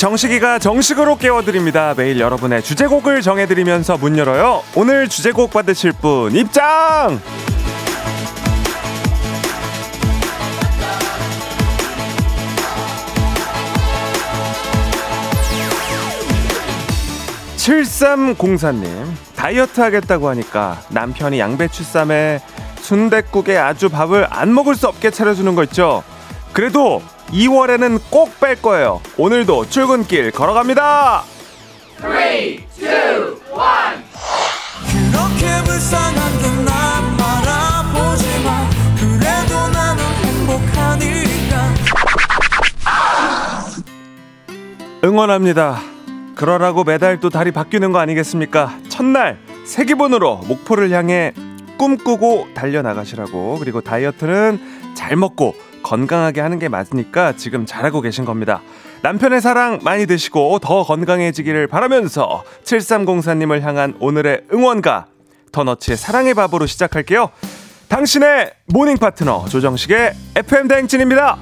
정식이가 정식으로 깨워드립니다. 매일 여러분의 주제곡을 정해드리면서 문 열어요. 오늘 주제곡 받으실 분 입장! 7304님 다이어트 하겠다고 하니까 남편이 양배추쌈에 순댓국에 아주 밥을 안 먹을 수 없게 차려주는 거 있죠 그래도 2월에는 꼭 뺄 거예요. 오늘도 출근길 걸어갑니다. 3, 2, 1 그렇게 불쌍한 듯난 말아보지 마. 그래도 나는 행복하니까. 응원합니다. 그러라고 매달 또 달이 바뀌는 거 아니겠습니까? 첫날 새 기분으로 목표를 향해 꿈꾸고 달려나가시라고. 그리고 다이어트는 잘 먹고 건강하게 하는 게 맞으니까 지금 잘하고 계신 겁니다. 남편의 사랑 많이 드시고 더 건강해지기를 바라면서 7304님을 향한 오늘의 응원가 더너츠의 사랑의 밥으로 시작할게요. 당신의 모닝 파트너 조정식의 FM 대행진입니다.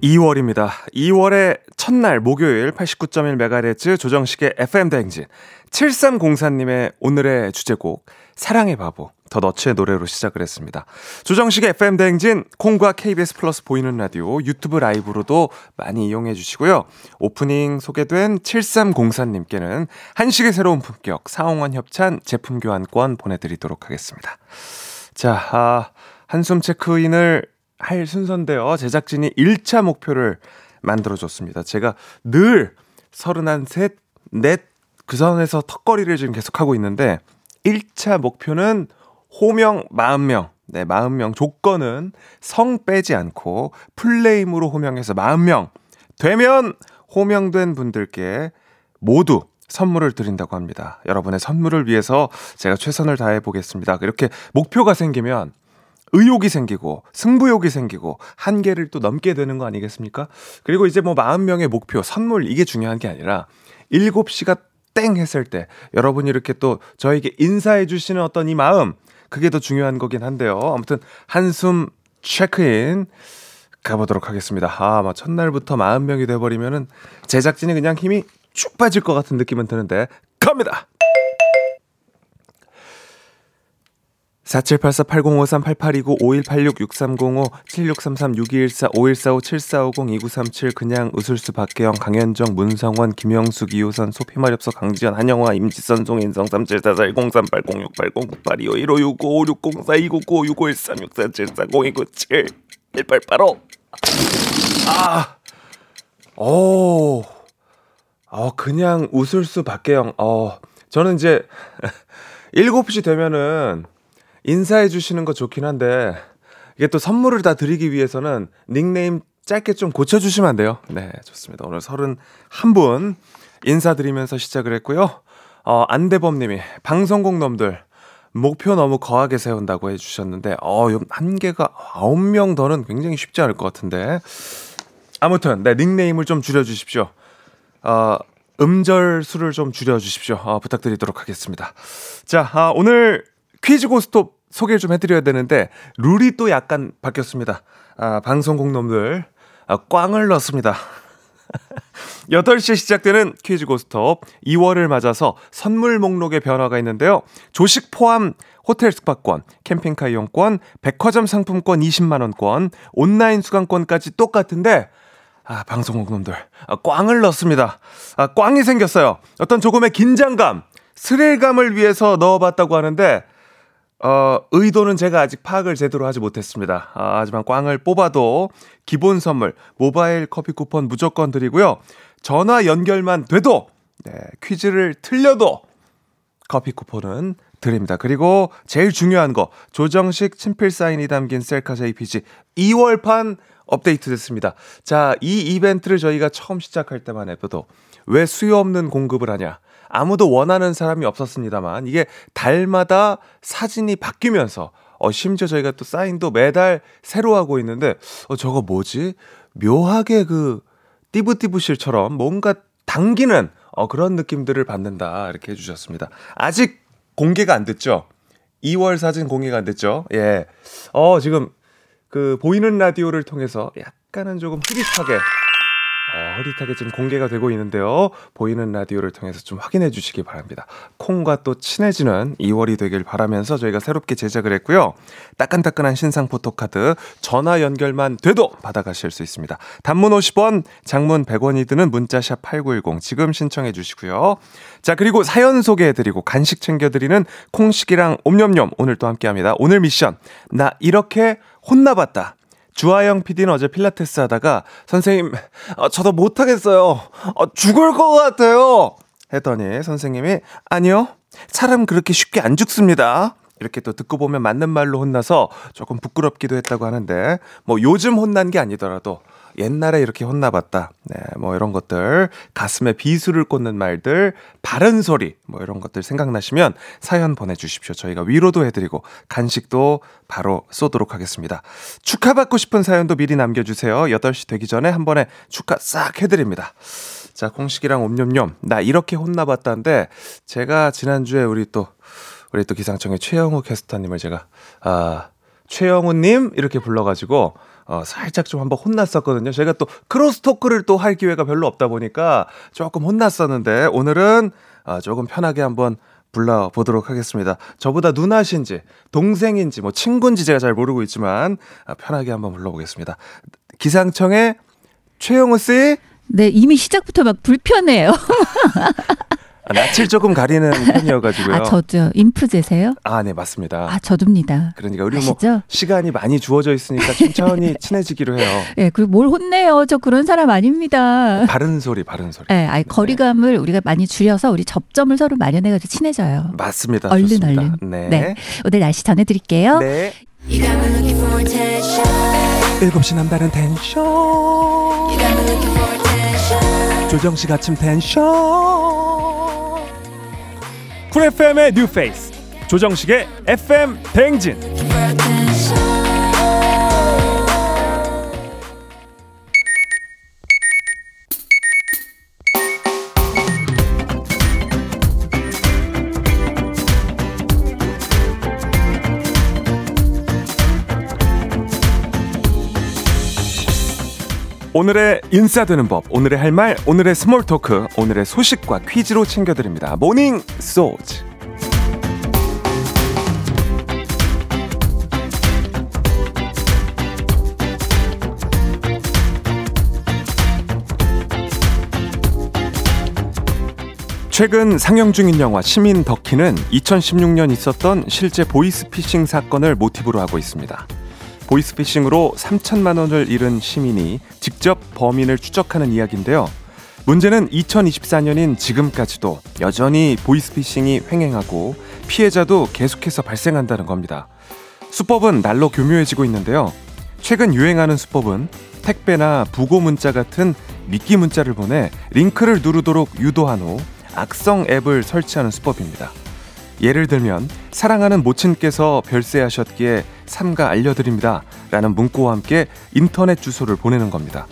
2월입니다. 2월의 첫날 목요일 89.1MHz 조정식의 FM 대행진 7304님의 오늘의 주제곡 사랑의 바보 더 너츠의 노래로 시작을 했습니다. 조정식의 FM 대행진 콩과 KBS 플러스 보이는 라디오 유튜브 라이브로도 많이 이용해 주시고요. 오프닝 소개된 7304님께는 한식의 새로운 품격 사홍원 협찬 제품 교환권 보내드리도록 하겠습니다. 자, 아, 한숨 체크인을 할 순서인데요. 제작진이 1차 목표를 만들어줬습니다. 제가 늘 서른한 셋, 넷, 그 선에서 턱걸이를 지금 계속하고 있는데 1차 목표는 호명 40명. 네, 40명. 조건은 성 빼지 않고 풀네임으로 호명해서 40명. 되면 호명된 분들께 모두 선물을 드린다고 합니다. 여러분의 선물을 위해서 제가 최선을 다해 보겠습니다. 이렇게 목표가 생기면 의욕이 생기고 승부욕이 생기고 한계를 또 넘게 되는 거 아니겠습니까? 그리고 이제 뭐 40명의 목표, 선물 이게 중요한 게 아니라 7시가 땡 했을 때 여러분이 이렇게 또 저에게 인사해 주시는 어떤 이 마음 그게 더 중요한 거긴 한데요. 아무튼 한숨 체크인 가보도록 하겠습니다. 아, 막 첫날부터 40명이 돼버리면은 제작진이 그냥 힘이 쭉 빠질 것 같은 느낌은 드는데 갑니다. 4784-8053-8829-5186-6305-7633-6214-5145-7450-2937 그냥 웃을수 박계영 강현정 문성원 김영숙 이호선 소피마렵서 강지연 한영화 임지선 송인성 3744-0380-6802-1565-69-56-05-65-1364-74-02-94-74-0297-1885 아, 오, 어, 그냥 웃을 수 박계영. 어, 저는 이제 7시 되면은 인사해 주시는 거 좋긴 한데 이게 또 선물을 다 드리기 위해서는 닉네임 짧게 좀 고쳐주시면 안 돼요? 네, 좋습니다. 오늘 31분 인사드리면서 시작을 했고요. 어, 안대범님이 방송국 놈들 목표 너무 거하게 세운다고 해주셨는데, 어, 한 개가 9명 더는 굉장히 쉽지 않을 것 같은데. 아무튼, 네, 닉네임을 좀 줄여주십시오. 어, 음절 수를 좀 줄여주십시오. 어, 부탁드리도록 하겠습니다. 자, 아, 오늘 퀴즈 고스톱 소개를 좀 해드려야 되는데 룰이 또 약간 바뀌었습니다. 아, 방송국 놈들 아, 꽝을 넣습니다. 8시에 시작되는 퀴즈 고스톱 2월을 맞아서 선물 목록에 변화가 있는데요. 조식 포함 호텔 숙박권, 캠핑카 이용권, 백화점 상품권 20만원권, 온라인 수강권까지 똑같은데 아, 방송국 놈들 아, 꽝을 넣습니다. 아, 꽝이 생겼어요. 어떤 조금의 긴장감, 스릴감을 위해서 넣어봤다고 하는데 어, 의도는 제가 아직 파악을 제대로 하지 못했습니다. 아, 하지만 꽝을 뽑아도 기본 선물, 모바일 커피 쿠폰 무조건 드리고요. 전화 연결만 돼도, 네, 퀴즈를 틀려도 커피 쿠폰은 드립니다. 그리고 제일 중요한 거, 조정식 친필 사인이 담긴 셀카 JPG 2월판 업데이트 됐습니다. 자, 이 이벤트를 저희가 처음 시작할 때만 해도 왜 수요 없는 공급을 하냐? 아무도 원하는 사람이 없었습니다만 이게 달마다 사진이 바뀌면서 어 심지어 저희가 또 사인도 매달 새로 하고 있는데 어 저거 뭐지? 묘하게 그 띠부띠부실처럼 뭔가 당기는 어 그런 느낌들을 받는다 이렇게 해주셨습니다. 아직 공개가 안 됐죠? 2월 사진 공개가 안 됐죠? 예. 어 지금 그 보이는 라디오를 통해서 약간은 조금 흐릿하게 어, 흐릿하게 지금 공개가 되고 있는데요. 보이는 라디오를 통해서 좀 확인해 주시기 바랍니다. 콩과 또 친해지는 2월이 되길 바라면서 저희가 새롭게 제작을 했고요. 따끈따끈한 신상 포토카드 전화 연결만 돼도 받아가실 수 있습니다. 단문 50원, 장문 100원이 드는 문자샵 8910 지금 신청해 주시고요. 자, 그리고 사연 소개해 드리고 간식 챙겨 드리는 콩식이랑 옴념념 오늘 또 함께 합니다. 오늘 미션 나 이렇게 혼나봤다. 주하영 PD는 어제 필라테스 하다가 선생님, 어, 저도 못하겠어요. 어, 죽을 것 같아요. 했더니 선생님이 아니요. 사람 그렇게 쉽게 안 죽습니다. 이렇게 또 듣고 보면 맞는 말로 혼나서 조금 부끄럽기도 했다고 하는데 뭐 요즘 혼난 게 아니더라도 옛날에 이렇게 혼나봤다. 네, 뭐 이런 것들, 가슴에 비수를 꽂는 말들, 바른 소리, 뭐 이런 것들 생각나시면 사연 보내주십시오. 저희가 위로도 해드리고 간식도 바로 쏘도록 하겠습니다. 축하받고 싶은 사연도 미리 남겨주세요. 8시 되기 전에 한 번에 축하 싹 해드립니다. 자, 콩식이랑 옴념념. 나 이렇게 혼나봤다는데, 제가 지난주에 우리 또, 우리 또 기상청의 최영우 캐스터님을 제가, 아, 최영우님? 이렇게 불러가지고, 어, 살짝 좀 한번 혼났었거든요. 제가 또 cross talk를 또 할 기회가 별로 없다 보니까 조금 혼났었는데 오늘은 어, 조금 편하게 한번 불러보도록 하겠습니다. 저보다 누나신지, 동생인지, 뭐 친구인지 제가 잘 모르고 있지만 어, 편하게 한번 불러보겠습니다. 기상청의 최영우 씨. 네, 이미 시작부터 막 불편해요. 아, 낯을 조금 가리는 편이어가지고요. 아, 저도 인프제세요? 아, 네, 맞습니다. 아, 저도입니다. 그러니까 우리 뭐 아시죠? 뭐 시간이 많이 주어져 있으니까 천천히 친해지기로 해요. 네, 그리고 뭘 혼내요? 저 그런 사람 아닙니다. 바른 소리, 바른 소리. 네, 아니, 거리감을 네. 우리가 많이 줄여서 우리 접점을 서로 마련해가지고 친해져요. 맞습니다. 얼른 좋습니다. 얼른. 네. 네. 오늘 날씨 전해드릴게요. 네. 7시 남다른 텐션. 조정식 아침 텐션. 쿨 FM의 뉴페이스 조정식의 FM 대행진 오늘의 인싸되는 법, 오늘의 할 말, 오늘의 small talk, 오늘의 소식과 퀴즈로 챙겨드립니다. morning 소즈. 최근 상영 중인 영화 시민 덕희는 2016년 있었던 실제 보이스피싱 사건을 모티브로 하고 있습니다. 보이스피싱으로 3천만 원을 잃은 시민이 직접 범인을 추적하는 이야기인데요. 문제는 2024년인 지금까지도 여전히 보이스피싱이 횡행하고 피해자도 계속해서 발생한다는 겁니다. 수법은 날로 교묘해지고 있는데요. 최근 유행하는 수법은 택배나 부고 문자 같은 미끼 문자를 보내 링크를 누르도록 유도한 후 악성 앱을 설치하는 수법입니다. 예를 들면 사랑하는 모친께서 별세하셨기에 삼가 알려드립니다. 라는 문구와 함께 인터넷 주소를 보내는 겁니다.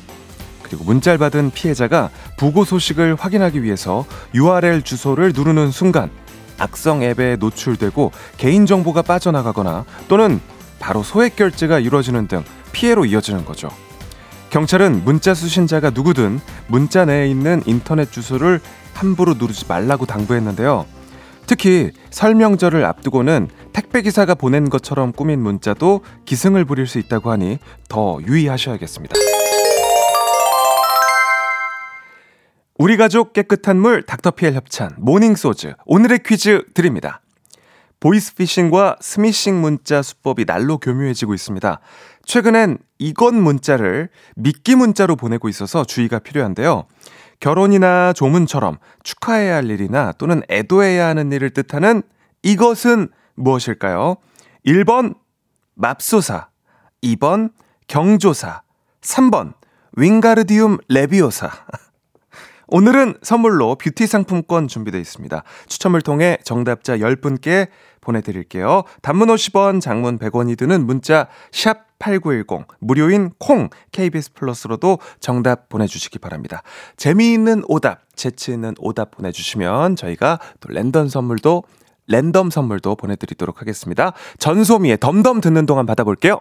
그리고 문자를 받은 피해자가 부고 소식을 확인하기 위해서 URL 주소를 누르는 순간 악성 앱에 노출되고 개인정보가 빠져나가거나 또는 바로 소액 결제가 이루어지는 등 피해로 이어지는 거죠. 경찰은 문자 수신자가 누구든 문자 내에 있는 인터넷 주소를 함부로 누르지 말라고 당부했는데요. 특히 설명절을 앞두고는 택배기사가 보낸 것처럼 꾸민 문자도 기승을 부릴 수 있다고 하니 더 유의하셔야겠습니다. 우리 가족 깨끗한 물 닥터피엘 협찬 모닝소즈 오늘의 퀴즈 드립니다. 보이스피싱과 스미싱 문자 수법이 날로 교묘해지고 있습니다. 최근엔 이건 문자를 미끼 문자로 보내고 있어서 주의가 필요한데요. 결혼이나 조문처럼 축하해야 할 일이나 또는 애도해야 하는 일을 뜻하는 이것은 무엇일까요? 1번 맙소사, 2번 경조사, 3번 윙가르디움 레비오사. 오늘은 선물로 뷰티 상품권 준비되어 있습니다. 추첨을 통해 정답자 10분께 보내드릴게요. 단문 50원, 장문 100원이 드는 문자 샵 8910 무료인 콩 KBS 플러스로도 정답 보내주시기 바랍니다. 재미있는 오답, 재치 있는 오답 보내주시면 저희가 또 랜덤 선물도 랜덤 선물도 보내드리도록 하겠습니다. 전소미의 덤덤 듣는 동안 받아볼게요.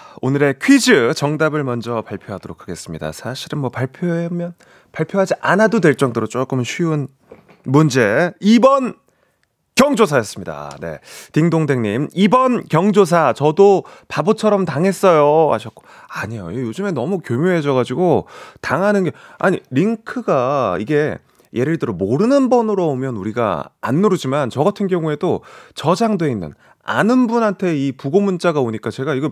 오늘의 퀴즈 정답을 먼저 발표하도록 하겠습니다. 사실은 뭐 발표하면 발표하지 않아도 될 정도로 조금 쉬운 문제 2번 경조사였습니다. 네. 딩동댕님, 2번 경조사, 저도 바보처럼 당했어요. 하셨고. 아니요. 요즘에 너무 교묘해져가지고, 당하는 게, 아니, 링크가 이게, 예를 들어 모르는 번호로 오면 우리가 안 누르지만 저 같은 경우에도 저장돼 있는 아는 분한테 이 부고 문자가 오니까 제가 이거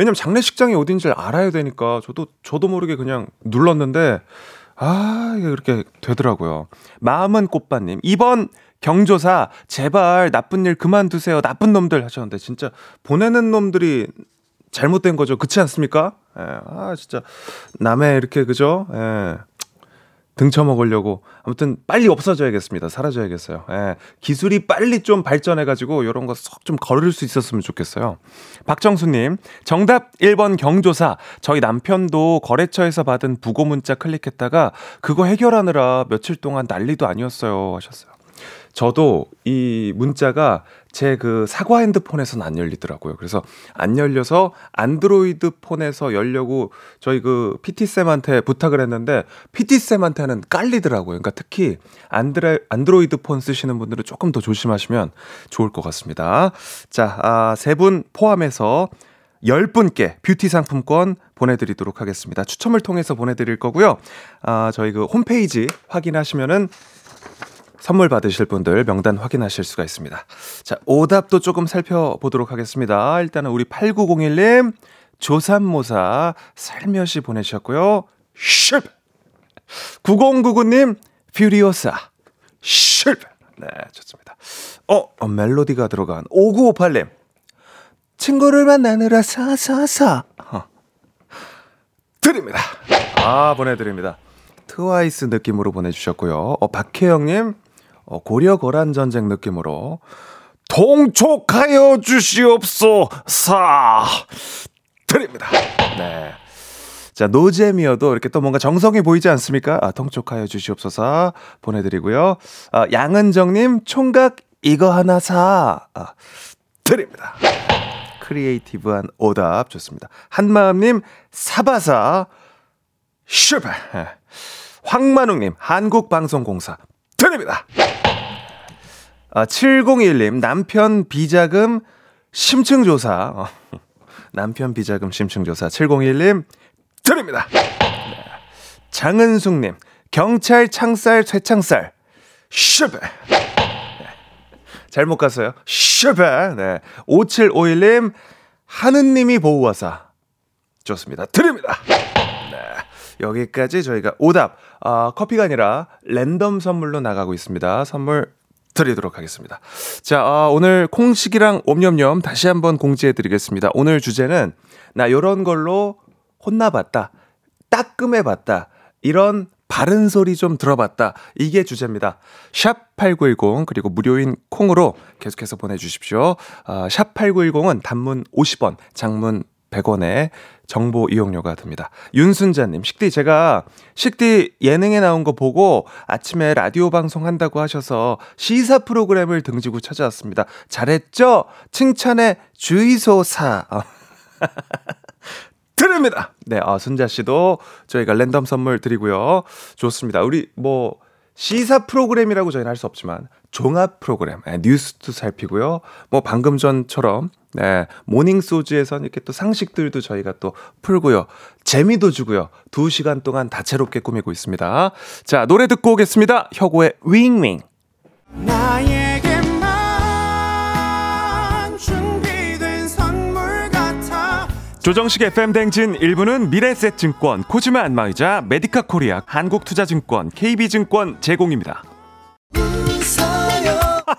왜냐면 장례식장이 어딘지 알아야 되니까 저도 저도 모르게 그냥 눌렀는데 아 이게 그렇게 되더라고요. 마음은 꽃밭님 2번 경조사 제발 나쁜 일 그만두세요 나쁜 놈들 하셨는데 진짜 보내는 놈들이 잘못된 거죠 그렇지 않습니까? 예, 아 진짜 남의 이렇게 그죠? 예. 등쳐 먹으려고 아무튼 빨리 없어져야겠습니다. 사라져야겠어요. 예. 기술이 빨리 좀 발전해가지고 이런 거 쏙 좀 걸을 수 있었으면 좋겠어요. 박정수님 정답 1번 경조사 저희 남편도 거래처에서 받은 부고 문자 클릭했다가 그거 해결하느라 며칠 동안 난리도 아니었어요 하셨어요. 저도 이 문자가 제 그 사과 핸드폰에서는 안 열리더라고요. 그래서 안 열려서 안드로이드 폰에서 열려고 저희 그 PT쌤한테 부탁을 했는데 PT쌤한테는 깔리더라고요. 그러니까 특히 안드레, 안드로이드 폰 쓰시는 분들은 조금 더 조심하시면 좋을 것 같습니다. 자, 아, 세 분 포함해서 10분께 뷰티 상품권 보내드리도록 하겠습니다. 추첨을 통해서 보내드릴 거고요. 아, 저희 그 홈페이지 확인하시면은 선물 받으실 분들 명단 확인하실 수가 있습니다. 자, 오답도 조금 살펴보도록 하겠습니다. 일단은 우리 8901님, 조삼모사 살며시 보내셨고요. 실 9099님, 퓨리오사, 실 네, 좋습니다. 어, 어, 멜로디가 들어간 5958님, 친구를 만나느라 사사사. 어. 드립니다. 아, 보내드립니다. 트와이스 느낌으로 보내주셨고요. 어, 박혜영님, 어, 고려 거란 전쟁 느낌으로 동촉하여 주시옵소서 드립니다. 네. 자, 노잼이어도 이렇게 또 뭔가 정성이 보이지 않습니까? 아, 통촉하여 주시옵소서 보내드리고요. 아, 양은정님, 총각 이거 하나 사. 아, 드립니다. creative한 오답 좋습니다. 한마음님, 사바사, 슈퍼. 예. 황만웅님, 한국방송공사, 드립니다. 아, 7021님, 남편 비자금 심층조사. 어, 남편 비자금 심층조사. 7021님, 드립니다. 네. 장은숙님, 경찰 창살, 쇠창살. 슈베. 네. 잘못 갔어요. 슈베. 네. 5751님, 하느님이 보호하사. 좋습니다. 드립니다. 네. 여기까지 저희가 오답, 아, 커피가 아니라 랜덤 선물로 나가고 있습니다. 선물 드리도록 하겠습니다. 자, 아, 오늘 콩식이랑 옴념념 다시 한번 공지해 드리겠습니다. 오늘 주제는 나 요런 걸로 혼나봤다. 따끔해 봤다. 이런 바른 소리 좀 들어봤다. 이게 주제입니다. 샵 8910 그리고 무료인 콩으로 계속해서 보내 주십시오. 아, 샵 8910은 단문 50원, 장문 100원의 정보 이용료가 듭니다. 윤순자님, 식디, 제가 식디 예능에 나온 거 보고 아침에 라디오 방송 한다고 하셔서 시사 프로그램을 등지고 찾아왔습니다. 잘했죠? 칭찬의 주의소사. 드립니다! 네, 아, 순자 씨도 저희가 랜덤 선물 드리고요. 좋습니다. 우리 뭐, 시사 프로그램이라고 저희는 할 수 없지만 종합 프로그램 네, 뉴스도 살피고요. 뭐 방금 전처럼 네, 모닝 소주에선 이렇게 또 상식들도 저희가 또 풀고요. 재미도 주고요. 두 시간 동안 다채롭게 꾸미고 있습니다. 자, 노래 듣고 오겠습니다. 혁오의 윙윙. 조정식 FM 댕진 1부는 미래셋증권, 코지마 안마의자, 메디카 코리아, 한국투자증권, KB증권 제공입니다.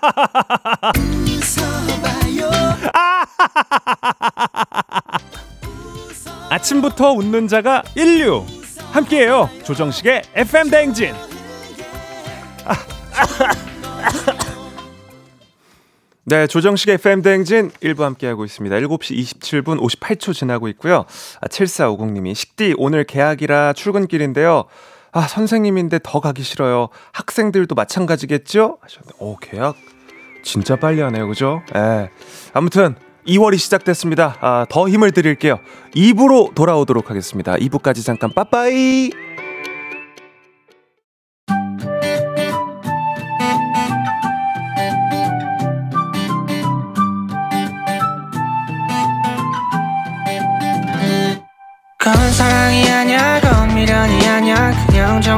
아침부터 웃는 자가 인류 함께해요 조정식의 FM 댕진 네, 조정식의 FM대행진 1부 함께하고 있습니다. 7시 27분 58초 지나고 있고요. 아, 7450님이 식디 오늘 개학이라 출근길인데요. 아, 선생님인데 더 가기 싫어요. 학생들도 마찬가지겠죠? 하셨는데, 오, 개학 진짜 빨리 하네요. 그죠? 예. 아무튼 2월이 시작됐습니다. 아, 더 힘을 드릴게요. 2부로 돌아오도록 하겠습니다. 2부까지 잠깐 빠빠이!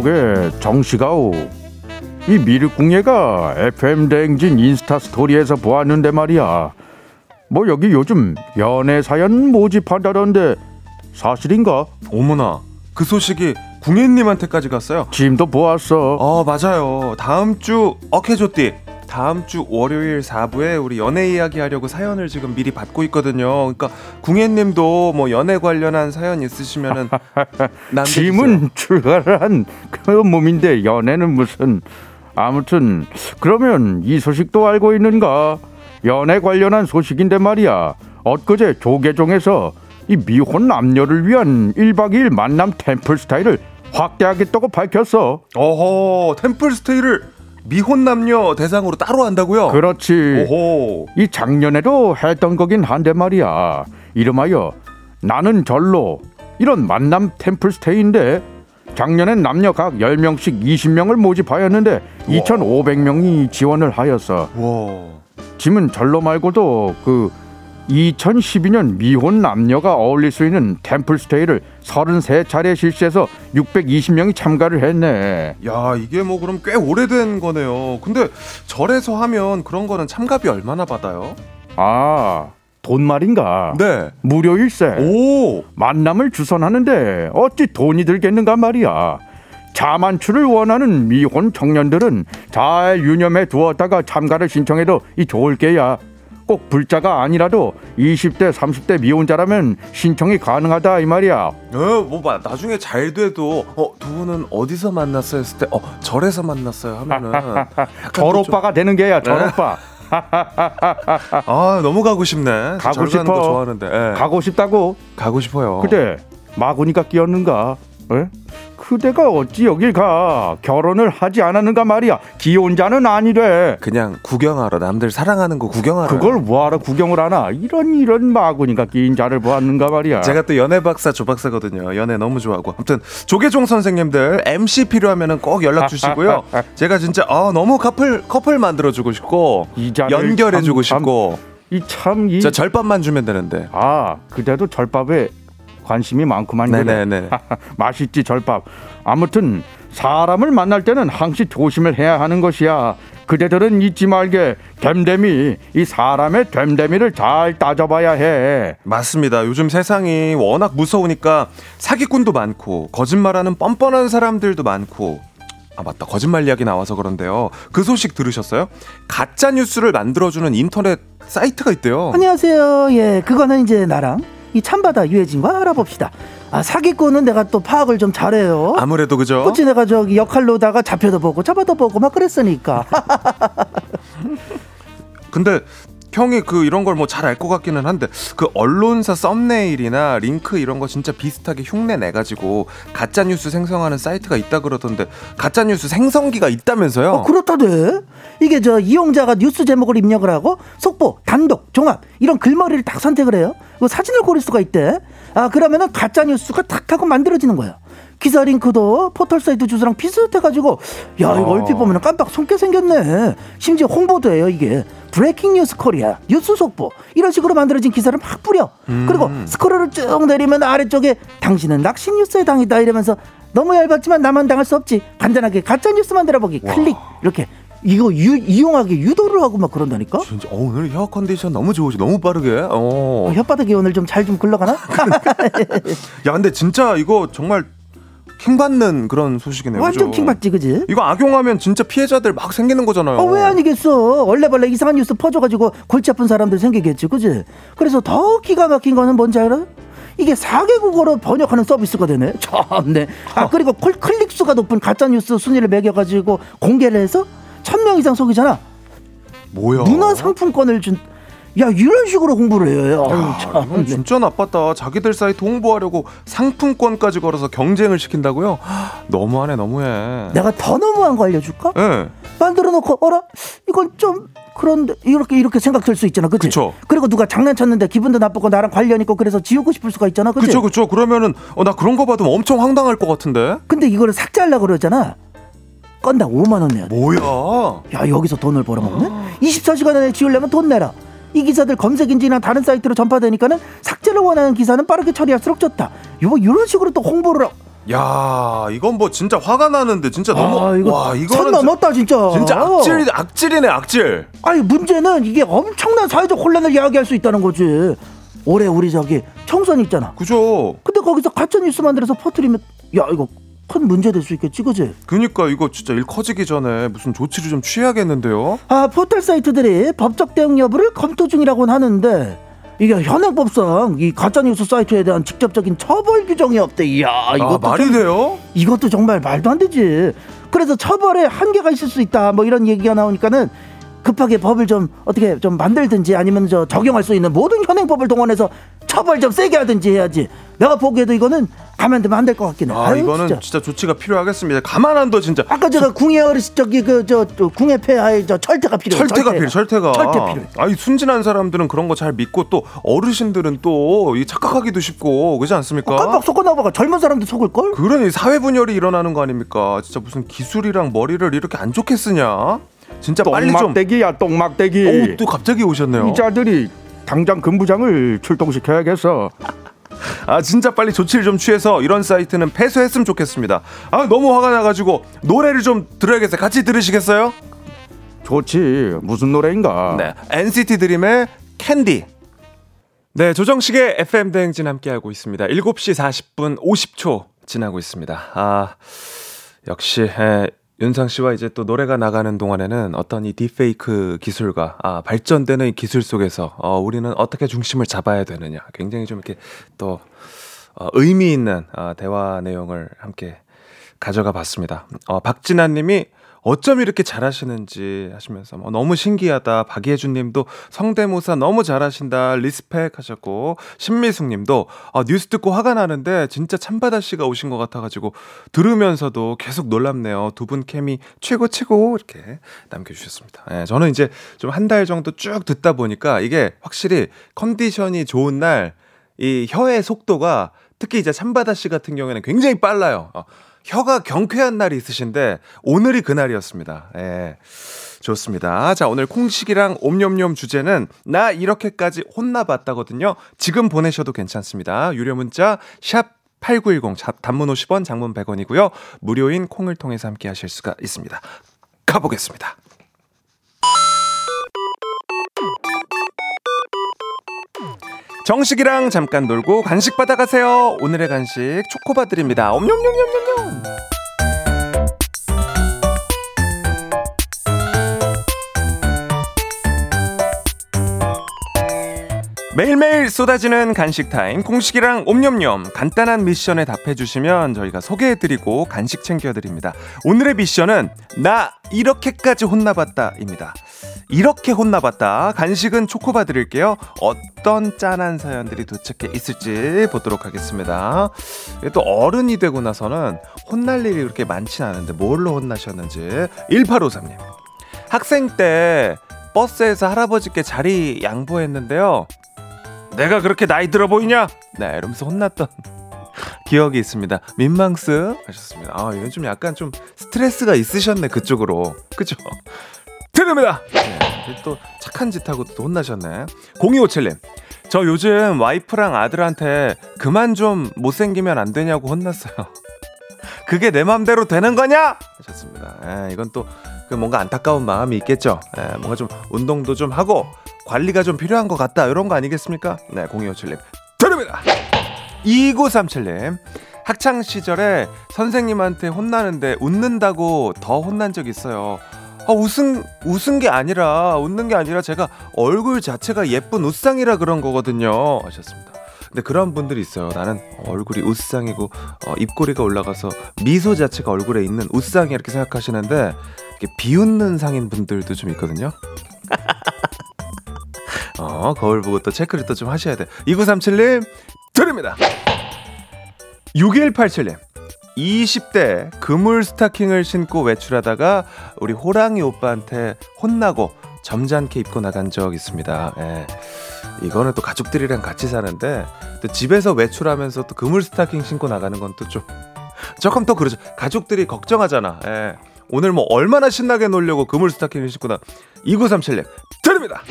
이복의 정시가오 이 미륵궁예가 FM 대행진 인스타 스토리에서 보았는데 말이야 뭐 여기 요즘 연애 사연 모집한다던데 사실인가? 어머나, 그 소식이 궁예님한테까지 갔어요. 짐도 보았어 어, 맞아요. 다음 주, 어케조띠. 다음 주 월요일 4부에 우리 연애 이야기 하려고 사연을 지금 미리 받고 있거든요. 그러니까 궁예님도 뭐 연애 관련한 사연 있으시면은. 짐은 출발한 그 몸인데 연애는 무슨 아무튼 그러면 이 소식도 알고 있는가 연애 관련한 소식인데 말이야 엊그제 조계종에서 이 미혼 남녀를 위한 1박 2일 만남 템플 스타일을 확대하겠다고 밝혔어 어허, 템플 스테이를 미혼 남녀 대상으로 따로 한다고요? 그렇지 오호. 이 작년에도 했던 거긴 한데 말이야 이름하여 나는 절로 이런 만남 템플 스테이인데 작년엔 남녀 각 10명씩 20명을 모집하였는데 2,500명이 지원을 하였어 와. 짐은 절로 말고도 그 2012년 미혼 남녀가 어울릴 수 있는 템플 스테이를 33차례 실시해서 620명이 참가를 했네 야, 이게 뭐 그럼 꽤 오래된 거네요. 근데 절에서 하면 그런 거는 참가비 얼마나 받아요? 아 돈 말인가 네. 무료 일세 오. 만남을 주선하는데 어찌 돈이 들겠는가 말이야. 자만추를 원하는 미혼 청년들은 잘 유념해 두었다가 참가를 신청해도 이 좋을 게야. 꼭 불자가 아니라도 20대, 30대 미혼자라면 신청이 가능하다 이 말이야. 어, 뭐 봐. 나중에 잘 돼도 어, 두 분은 어디서 만났어요? 했을 때 어, 절에서 만났어요 하면은 약간 또 좀- 절오빠가 되는 게야, 절오빠. 아, 너무 가고 싶네. 가고 절 싶어. 거 좋아하는데. 예. 가고 싶다고. 가고 싶어요. 그대 마구니가 끼었는가? 에? 그대가 어찌 여길 가? 결혼을 하지 않았는가 말이야. 기혼자는 아니래. 그냥 구경하러 남들 사랑하는 거 구경하러. 그걸 뭐하러 구경을 하나? 이런 이런 마구니가 끼인 자를 보았는가 말이야. 제가 또 연애 박사 조 박사거든요. 연애 너무 좋아하고. 아무튼 조계종 선생님들 MC 필요하면은 꼭 연락 주시고요. 제가 진짜 아, 너무 커플 커플 만들어 주고 싶고 이 자를 연결해 주고 참, 싶고 이 참이 저 절밥만 주면 되는데. 아 그대도 절밥에 관심이 많구만 그래. 네네네. 맛있지 절밥. 아무튼 사람을 만날 때는 항시 조심을 해야 하는 것이야. 그대들은 잊지 말게 됨됨이 이 사람의 됨됨이를 잘 따져봐야 해. 맞습니다. 요즘 세상이 워낙 무서우니까 사기꾼도 많고 거짓말하는 뻔뻔한 사람들도 많고 아 맞다 거짓말 이야기 나와서 그런데요. 그 소식 들으셨어요? 가짜 뉴스를 만들어주는 인터넷 사이트가 있대요. 안녕하세요. 예, 그거는 이제 나랑 이 참바다 유해진과 알아봅시다. 아, 사기꾼은 내가 또 파악을 좀 잘해요. 아무래도 그죠. 어찌 내가 저기 역할로다가 잡혀도 보고 잡아도 보고 막 그랬으니까. 근데 형이 그 이런 걸 뭐 잘 알 것 같기는 한데 그 언론사 thumbnail이나 링크 이런 거 진짜 비슷하게 흉내 내 가지고 가짜 뉴스 생성하는 사이트가 있다 그러던데 가짜 뉴스 생성기가 있다면서요? 어, 그렇다대. 이게 저 이용자가 뉴스 제목을 입력을 하고 속보, 단독, 종합 이런 글머리를 딱 선택을 해요. 그 사진을 고를 수가 있대. 아 그러면은 가짜 뉴스가 탁 하고 만들어지는 거예요. 기사 링크도 포털 사이트 주소랑 비슷해가지고 야 이거 어. 얼핏 보면 깜빡 속게 생겼네. 심지어 홍보도 해요 이게. breaking news Korea 뉴스 속보 이런 식으로 만들어진 기사를 막 뿌려. 그리고 스크롤을 쭉 내리면 아래쪽에 당신은 낚시 뉴스에 당했다 이러면서 너무 얄밉지만 나만 당할 수 없지. 간단하게 가짜 뉴스 만들어 보기 클릭 이렇게 이거 유, 이용하게 유도를 하고 막 그런다니까. 진짜 어, 오늘 혀 컨디션 너무 좋으시 너무 빠르게. 어. 어, 혓바닥이 오늘 좀 잘좀 굴러가나? 야 근데 진짜 이거 정말 킹 받는 그런 소식이네요. 완전? 킹받지 그지? 이거 악용하면 진짜 피해자들 막 생기는 거잖아요. 어, 왜 아니겠어? 원래벌레 이상한 뉴스 퍼져가지고 골치 아픈 사람들 생기겠지, 그지? 그래서 더 기가 막힌 거는 뭔지 알아? 이게 4개국어로 번역하는 서비스가 되네. 참네. 아, 그리고 콜, 클릭 수가 높은 가짜뉴스 순위를 매겨가지고 공개를 해서 1000명 이상 속이잖아. 뭐야? 문화 상품권을 준, 야, 이런 식으로 홍보를 해요. 아, 참. 이건 진짜 나빴다. 자기들 사이트 홍보하려고 상품권까지 걸어서 경쟁을 시킨다고요? 너무하네, 너무해. 내가 더 너무한 거 알려줄까? 예. 만들어 놓고 어라 이건 좀 그런데 이렇게 이렇게 생각될 수 있잖아 그치 그쵸. 그리고 누가 장난쳤는데 기분도 나쁘고 나랑 관련 있고 그래서 지우고 싶을 수가 있잖아 그치 그쵸, 그쵸. 그러면은 어, 나 그런 거 받으면 엄청 황당할 것 같은데. 근데 이거를 삭제하려고 그러잖아 건당 5만 원 내야 뭐야? 돼야 여기서 돈을 벌어먹네 24시간 안에 지우려면 돈 내라 이 기사들 검색 인지나 다른 사이트로 전파되니까는 삭제를 원하는 기사는 빠르게 처리할수록 좋다. 요 이런 식으로 또 홍보를 하- 야, 이건 뭐 진짜 화가 나는데 진짜 너무 아 이거 와, 선 이거는 넘었다 진짜. 진짜 악질 악질이네, 악질. 아니 문제는 이게 엄청난 사회적 혼란을 야기할 수 있다는 거지. 올해 우리 저기 총선 있잖아. 그죠? 근데 거기서 가짜 뉴스 만들어서 퍼뜨리면 야 이거 큰 문제 될 수 있겠지 그지? 그니까 이거 진짜 일 커지기 전에 무슨 조치를 좀 취해야겠는데요. 아 포털 사이트들이 법적 대응 여부를 검토 중이라고는 하는데 이게 현행법상 이 가짜 뉴스 사이트에 대한 직접적인 처벌 규정이 없대. 이야 아, 이것도 말이 좀- 돼요? 이것도 정말 말도 안 되지. 그래서 처벌에 한계가 있을 수 있다. 뭐 이런 얘기가 나오니까는 급하게 법을 좀 어떻게 좀 만들든지 아니면 저 적용할 수 있는 모든 현행법을 동원해서 처벌 좀 세게 하든지 해야지. 내가 보기에도 이거는 가만 두면 안 될 것 같긴 해. 아, 아유, 이거는 진짜. 진짜. 조치가 필요하겠습니다. 가만 안 둬 진짜. 아까 제가 궁예 어르신 저기 그저 궁예 폐하에 저 철퇴가 필요해. 철퇴가 필요, 철퇴가. 철퇴 필요해. 아니 순진한 사람들은 그런 거 잘 믿고 또 어르신들은 또 이 착각하기도 쉽고 그렇지 않습니까? 깜빡 속고 나봐가 젊은 사람도 속을 걸? 그러니 사회 분열이 일어나는 거 아닙니까? 진짜 무슨 기술이랑 머리를 이렇게 안 좋게 쓰냐? 진짜 빨리 좀. 똥막대기야 똥막대기. 오, 또 갑자기 오셨네요. 이 자들이 당장 근부장을 출동시켜야겠어. 아 진짜 빨리 조치를 좀 취해서 이런 사이트는 폐쇄했으면 좋겠습니다. 아 너무 화가 나가지고 노래를 좀 들어야겠어요. 같이 들으시겠어요? 좋지. 무슨 노래인가? 네, NCT 드림의 캔디. 네, 조정식의 FM 대행진 함께하고 있습니다. 7시 40분 50초 지나고 있습니다. 아, 역시, 에, 윤상 씨와 이제 또 노래가 나가는 동안에는 어떤 이 딥페이크 기술과 아, 발전되는 이 기술 속에서 어, 우리는 어떻게 중심을 잡아야 되느냐. 굉장히 좀 이렇게 또 어, 의미 있는 어, 대화 내용을 함께 가져가 봤습니다. 어, 박진아 님이 어쩜 이렇게 잘하시는지 하시면서 뭐 너무 신기하다. 박예준 님도 성대모사 너무 잘하신다. respect 하셨고 신미숙 님도 아, 뉴스 듣고 화가 나는데 진짜 참바다 씨가 오신 것 같아가지고 들으면서도 계속 놀랍네요. 두 분 케미 최고 최고 이렇게 남겨주셨습니다. 예, 저는 이제 좀 한 달 정도 쭉 듣다 보니까 이게 확실히 컨디션이 좋은 날 이 혀의 속도가 특히 이제 참바다 씨 같은 경우에는 굉장히 빨라요. 어, 혀가 경쾌한 날이 있으신데 오늘이 그날이었습니다. 예. 좋습니다. 자, 오늘 콩식이랑 옴념념 주제는 나 이렇게까지 혼나봤다거든요. 지금 보내셔도 괜찮습니다. 유료 문자 샵 8910샵 단문 50원 장문 100원이고요. 무료인 콩을 통해서 함께 하실 수가 있습니다. 가보겠습니다. 정식이랑 잠깐 놀고 간식 받아가세요. 오늘의 간식 초코바 드립니다. 엄냠냠냠냠냠. 매일매일 쏟아지는 간식 타임 공식이랑 옴념념 간단한 미션에 답해주시면 저희가 소개해드리고 간식 챙겨드립니다. 오늘의 미션은 나 이렇게까지 혼나봤다입니다. 이렇게 혼나봤다 간식은 초코바 드릴게요. 어떤 짠한 사연들이 도착해 있을지 보도록 하겠습니다. 또 어른이 되고 나서는 혼날 일이 그렇게 많진 않은데 뭘로 혼나셨는지 1853님 학생 때 버스에서 할아버지께 자리 양보했는데요. 내가 그렇게 나이 들어 보이냐? 네, 이러면서 혼났던 기억이 있습니다. 민망스 하셨습니다. 아, 이건 좀 약간 좀 스트레스가 있으셨네, 그쪽으로. 그죠? 드립니다! 네, 또 착한 짓 하고 또 혼나셨네. 0257님. 저 요즘 와이프랑 아들한테 그만 좀 못생기면 안 되냐고 혼났어요. 그게 내 맘대로 되는 거냐? 하셨습니다. 예, 이건 또그 뭔가 안타까운 마음이 있겠죠. 예, 뭔가 좀 운동도 좀 하고 관리가 좀 필요한 것 같다. 이런 거 아니겠습니까? 네, 0257님. 드립니다! 2937님. 학창 시절에 선생님한테 혼나는데 웃는다고 더 혼난 적 있어요. 아, 웃은, 웃은 게 아니라, 웃는 게 아니라 제가 얼굴 자체가 예쁜 웃상이라 그런 거거든요. 하셨습니다. 근데 그런 분들이 있어요. 나는 얼굴이 웃상이고, 어, 입꼬리가 올라가서 미소 자체가 얼굴에 있는 웃상이 이렇게 생각하시는데, 이렇게 비웃는 상인 분들도 좀 있거든요. 어, 거울 보고 또 체크를 또 좀 하셔야 돼. 2937님, 드립니다. 6187님. 20대 그물 스타킹을 신고 외출하다가 우리 호랑이 오빠한테 혼나고 점잖게 입고 나간 적 있습니다. 예. 이거는 또 가족들이랑 같이 사는데 또 집에서 외출하면서 또 그물 스타킹 신고 나가는 건 또 좀 조금 더 그러죠. 가족들이 걱정하잖아. 예. 오늘 뭐 얼마나 신나게 놀려고 그물 스타킹을 신고 나 2937님 드립니다.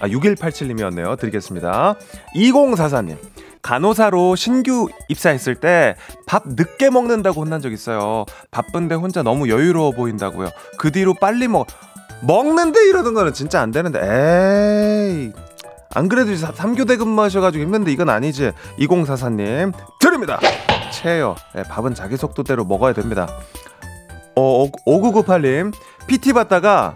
아 6187님이었네요. 드리겠습니다. 2044님 간호사로 신규 입사했을 때 밥 늦게 먹는다고 혼난 적 있어요. 바쁜데 혼자 너무 여유로워 보인다고요. 그 뒤로 빨리 먹 먹는데 이러는 거는 진짜 안 되는데. 에이 안 그래도 3교대 근무하셔가지고 힘든데 이건 아니지. 2044님 드립니다. 채요. 네, 밥은 자기 속도대로 먹어야 됩니다. 어, 5998님 PT 받다가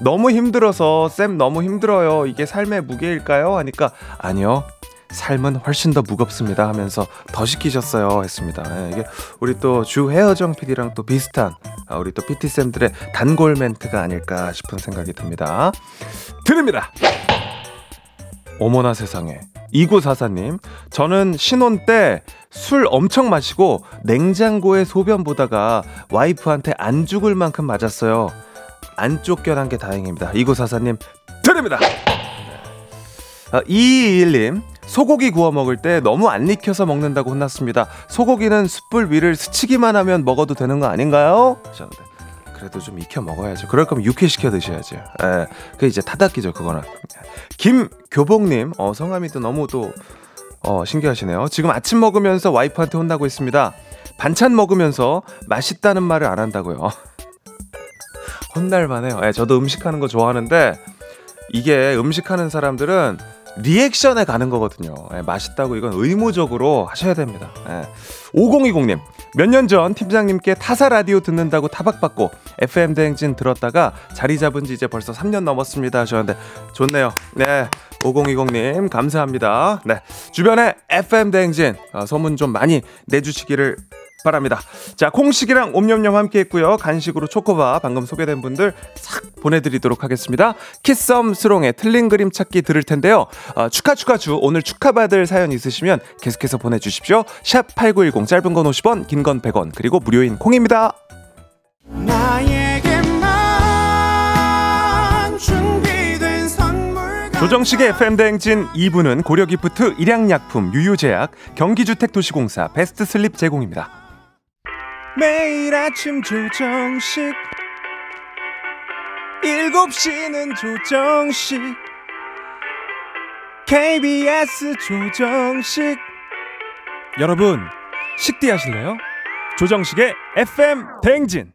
너무 힘들어서 쌤 너무 힘들어요. 이게 삶의 무게일까요? 하니까 아니요 삶은 훨씬 더 무겁습니다 하면서 더 시키셨어요 했습니다. 예, 이게 우리 또 주 헤어정 PD랑 또 비슷한 아, 우리 또 PT 쌤들의 단골 멘트가 아닐까 싶은 생각이 듭니다. 드립니다. 어머나 세상에. 2944님, 저는 신혼 때 술 엄청 마시고 냉장고에 소변 보다가 와이프한테 안 죽을 만큼 맞았어요. 안 쫓겨난 게 다행입니다. 2944님, 드립니다! 아, 221님, 소고기 구워 먹을 때 너무 안 익혀서 먹는다고 혼났습니다. 소고기는 숯불 위를 스치기만 하면 먹어도 되는 거 아닌가요? 하셨는데 그래도 좀 익혀 먹어야죠. 그럴 거면 육회시켜 드셔야죠. 예, 그 이제 타닥기죠, 그거는. 김교복님, 어, 성함이 또 너무 또 어, 신기하시네요. 지금 아침 먹으면서 와이프한테 혼나고 있습니다. 반찬 먹으면서 맛있다는 말을 안 한다고요. 혼날만 해요. 예, 저도 음식하는 거 좋아하는데 이게 음식하는 사람들은 리액션에 가는 거거든요. 예, 맛있다고 이건 의무적으로 하셔야 됩니다. 예. 5020님, 몇 년 전 팀장님께 타사 라디오 듣는다고 타박받고 FM 대행진 들었다가 자리 잡은 지 이제 벌써 3년 넘었습니다 하셨는데 좋네요. 네. 5020님, 감사합니다. 네. 주변에 FM 대행진 어, 소문 좀 많이 내주시기를 바랍니다. 자, 콩식이랑 옴념념 함께 했고요. 간식으로 초코바 방금 소개된 분들 싹 보내드리도록 하겠습니다. 키썸 스롱의 틀린 그림 찾기 들을 텐데요. 어, 축하 축하 주 오늘 축하받을 사연 있으시면 계속해서 보내주십시오. 샵 8910 짧은 건 50원 긴 건 100원 그리고 무료인 콩입니다. 조정식의 FM대행진 2부는 고려기프트 일양약품 유유제약 경기주택도시공사 베스트슬립 제공입니다. 매일 아침 조정식. 7시는 조정식. KBS 조정식. 여러분 식대 하실래요? 조정식의 FM 대행진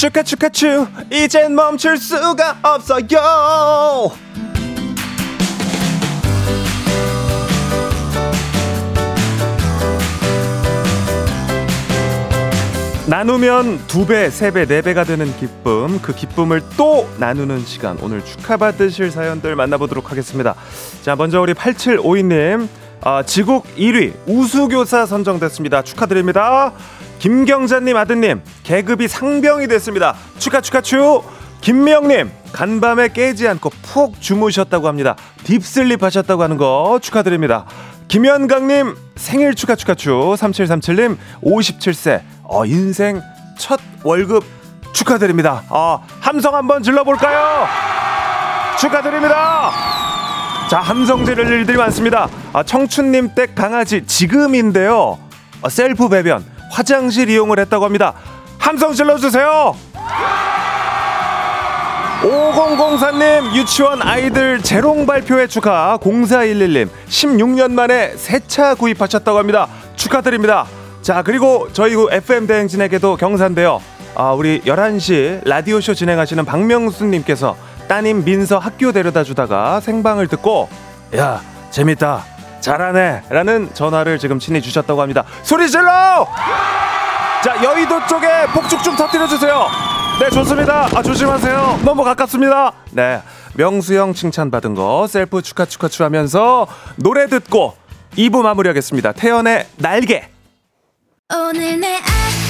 축하 축하 축 이젠 멈출 수가 없어요 나누면 두 배, 세 배, 네 배가 되는 기쁨, 그 기쁨을 또 나누는 시간. 오늘 축하받으실 사연들 만나보도록 하겠습니다. 자, 먼저 우리 8752님, 아, 지국 1위 우수교사 선정됐습니다. 축하드립니다. 김경자님 아드님, 계급이 상병이 됐습니다. 축하, 축하, 축! 김미영님, 간밤에 깨지 않고 푹 주무셨다고 합니다. 딥슬립 하셨다고 하는 거 축하드립니다. 김현강님, 생일 축하, 축하, 축! 3737님, 57세. 어, 인생 첫 월급 축하드립니다. 어, 함성 한번 질러볼까요? 축하드립니다. 자, 함성 지를 일들이 많습니다. 아, 청춘님 댁 강아지 지금인데요. 어, 셀프 배변, 화장실 이용을 했다고 합니다. 함성 질러주세요. 5004님 유치원 아이들 재롱 발표회 축하. 0411님 16년 만에 새 차 구입하셨다고 합니다. 축하드립니다. 자 그리고 저희 FM 대행진에게도 경사인데요. 아, 우리 11시 라디오쇼 진행하시는 박명수님께서 따님 민서 학교 데려다 주다가 생방을 듣고 야 재밌다 잘하네 라는 전화를 지금 친히 주셨다고 합니다. 소리 질러! 자 여의도 쪽에 폭죽 좀 터뜨려 주세요. 네 좋습니다. 아 조심하세요. 너무 가깝습니다. 네 명수형 칭찬받은 거 셀프 축하 축하 축하하면서 노래 듣고 2부 마무리하겠습니다. 태연의 날개. 오늘 내 아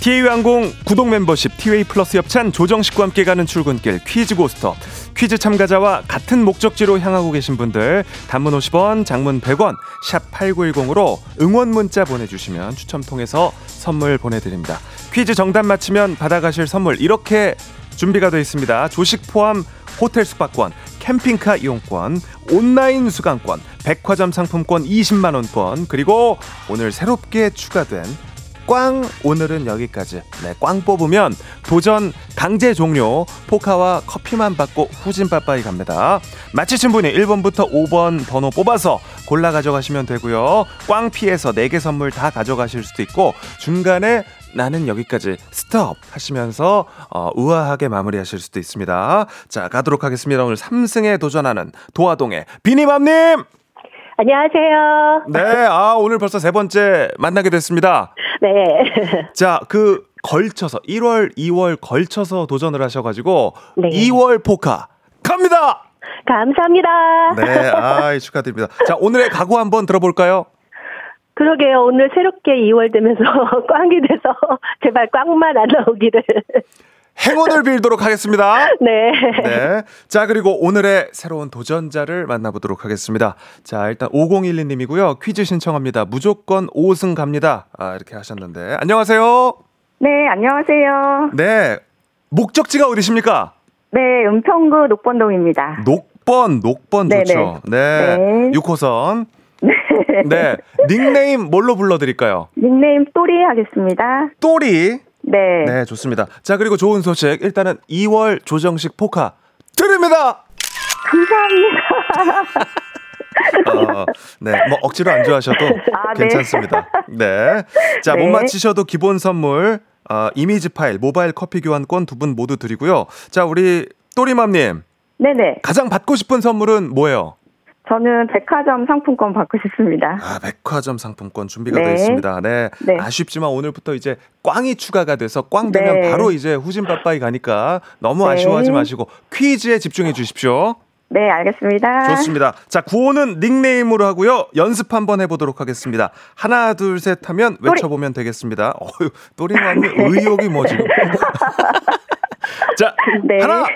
TA왕공 구독 멤버십 티웨이 플러스 협찬 조정식과 함께 가는 출근길 퀴즈 고스터 퀴즈 참가자와 같은 목적지로 향하고 계신 분들 단문 50원 장문 100원 샵 8910으로 응원 문자 보내주시면 추첨 통해서 선물 보내드립니다. 퀴즈 정답 맞히면 받아가실 선물 이렇게 준비가 되어 있습니다. 조식 포함 호텔 숙박권 캠핑카 이용권 온라인 수강권 백화점 상품권 20만원권 그리고 오늘 새롭게 추가된 꽝. 오늘은 여기까지. 네, 꽝 뽑으면 도전 강제 종료. 포카와 커피만 받고 후진 빠빠이 갑니다. 맞히신 분이 1번부터 5번 번호 뽑아서 골라 가져가시면 되고요. 꽝 피해서 4개 선물 다 가져가실 수도 있고 중간에 나는 여기까지 스톱 하시면서 어, 우아하게 마무리하실 수도 있습니다. 자 가도록 하겠습니다. 오늘 3승에 도전하는 도화동의 비니맘님 안녕하세요. 네, 아, 오늘 벌써 세 번째 만나게 됐습니다. 네. 자, 그 걸쳐서 1월, 2월 걸쳐서 도전을 하셔가지고 네. 2월 포카 갑니다. 감사합니다. 네, 아, 축하드립니다. 자, 오늘의 각오 한번 들어볼까요? 그러게요. 오늘 새롭게 2월 되면서 꽝이 돼서 제발 꽝만 안 나오기를. 행운을 빌도록 하겠습니다. 네. 네. 자, 그리고 오늘의 새로운 도전자를 만나보도록 하겠습니다. 자, 일단 5012님이고요. 퀴즈 신청합니다. 무조건 5승 갑니다. 아, 이렇게 하셨는데. 안녕하세요. 네, 안녕하세요. 네. 목적지가 어디십니까? 네, 은평구 녹번동입니다. 녹번, 녹번 네네. 좋죠. 네. 네. 6호선. 네. 닉네임 뭘로 불러드릴까요? 닉네임 또리 하겠습니다. 또리. 네. 네, 좋습니다. 자, 그리고 좋은 소식. 일단은 2월 조정식 포카 드립니다! 감사합니다. 어, 네. 뭐 억지로 안 좋아하셔도 아, 네. 괜찮습니다. 네. 자, 못 네. 맞히셔도 기본 선물, 어, 이미지 파일, 모바일 커피 교환권 두 분 모두 드리고요. 자, 우리 또리맘님. 네네. 가장 받고 싶은 선물은 뭐예요? 저는 백화점 상품권 받고 싶습니다. 아, 백화점 상품권 준비가 네. 되어 있습니다. 네. 네. 아쉽지만 오늘부터 이제 꽝이 추가가 돼서 꽝 되면 네. 바로 이제 후진 빠빠이 가니까 너무 네. 아쉬워하지 마시고 퀴즈에 집중해 주십시오. 네, 알겠습니다. 좋습니다. 자, 구호는 닉네임으로 하고요. 연습 한번 해보도록 하겠습니다. 하나, 둘, 셋 하면 외쳐보면 되겠습니다. 어휴, 또리맘이 의욕이 뭐 지금. 자, 네. 하나,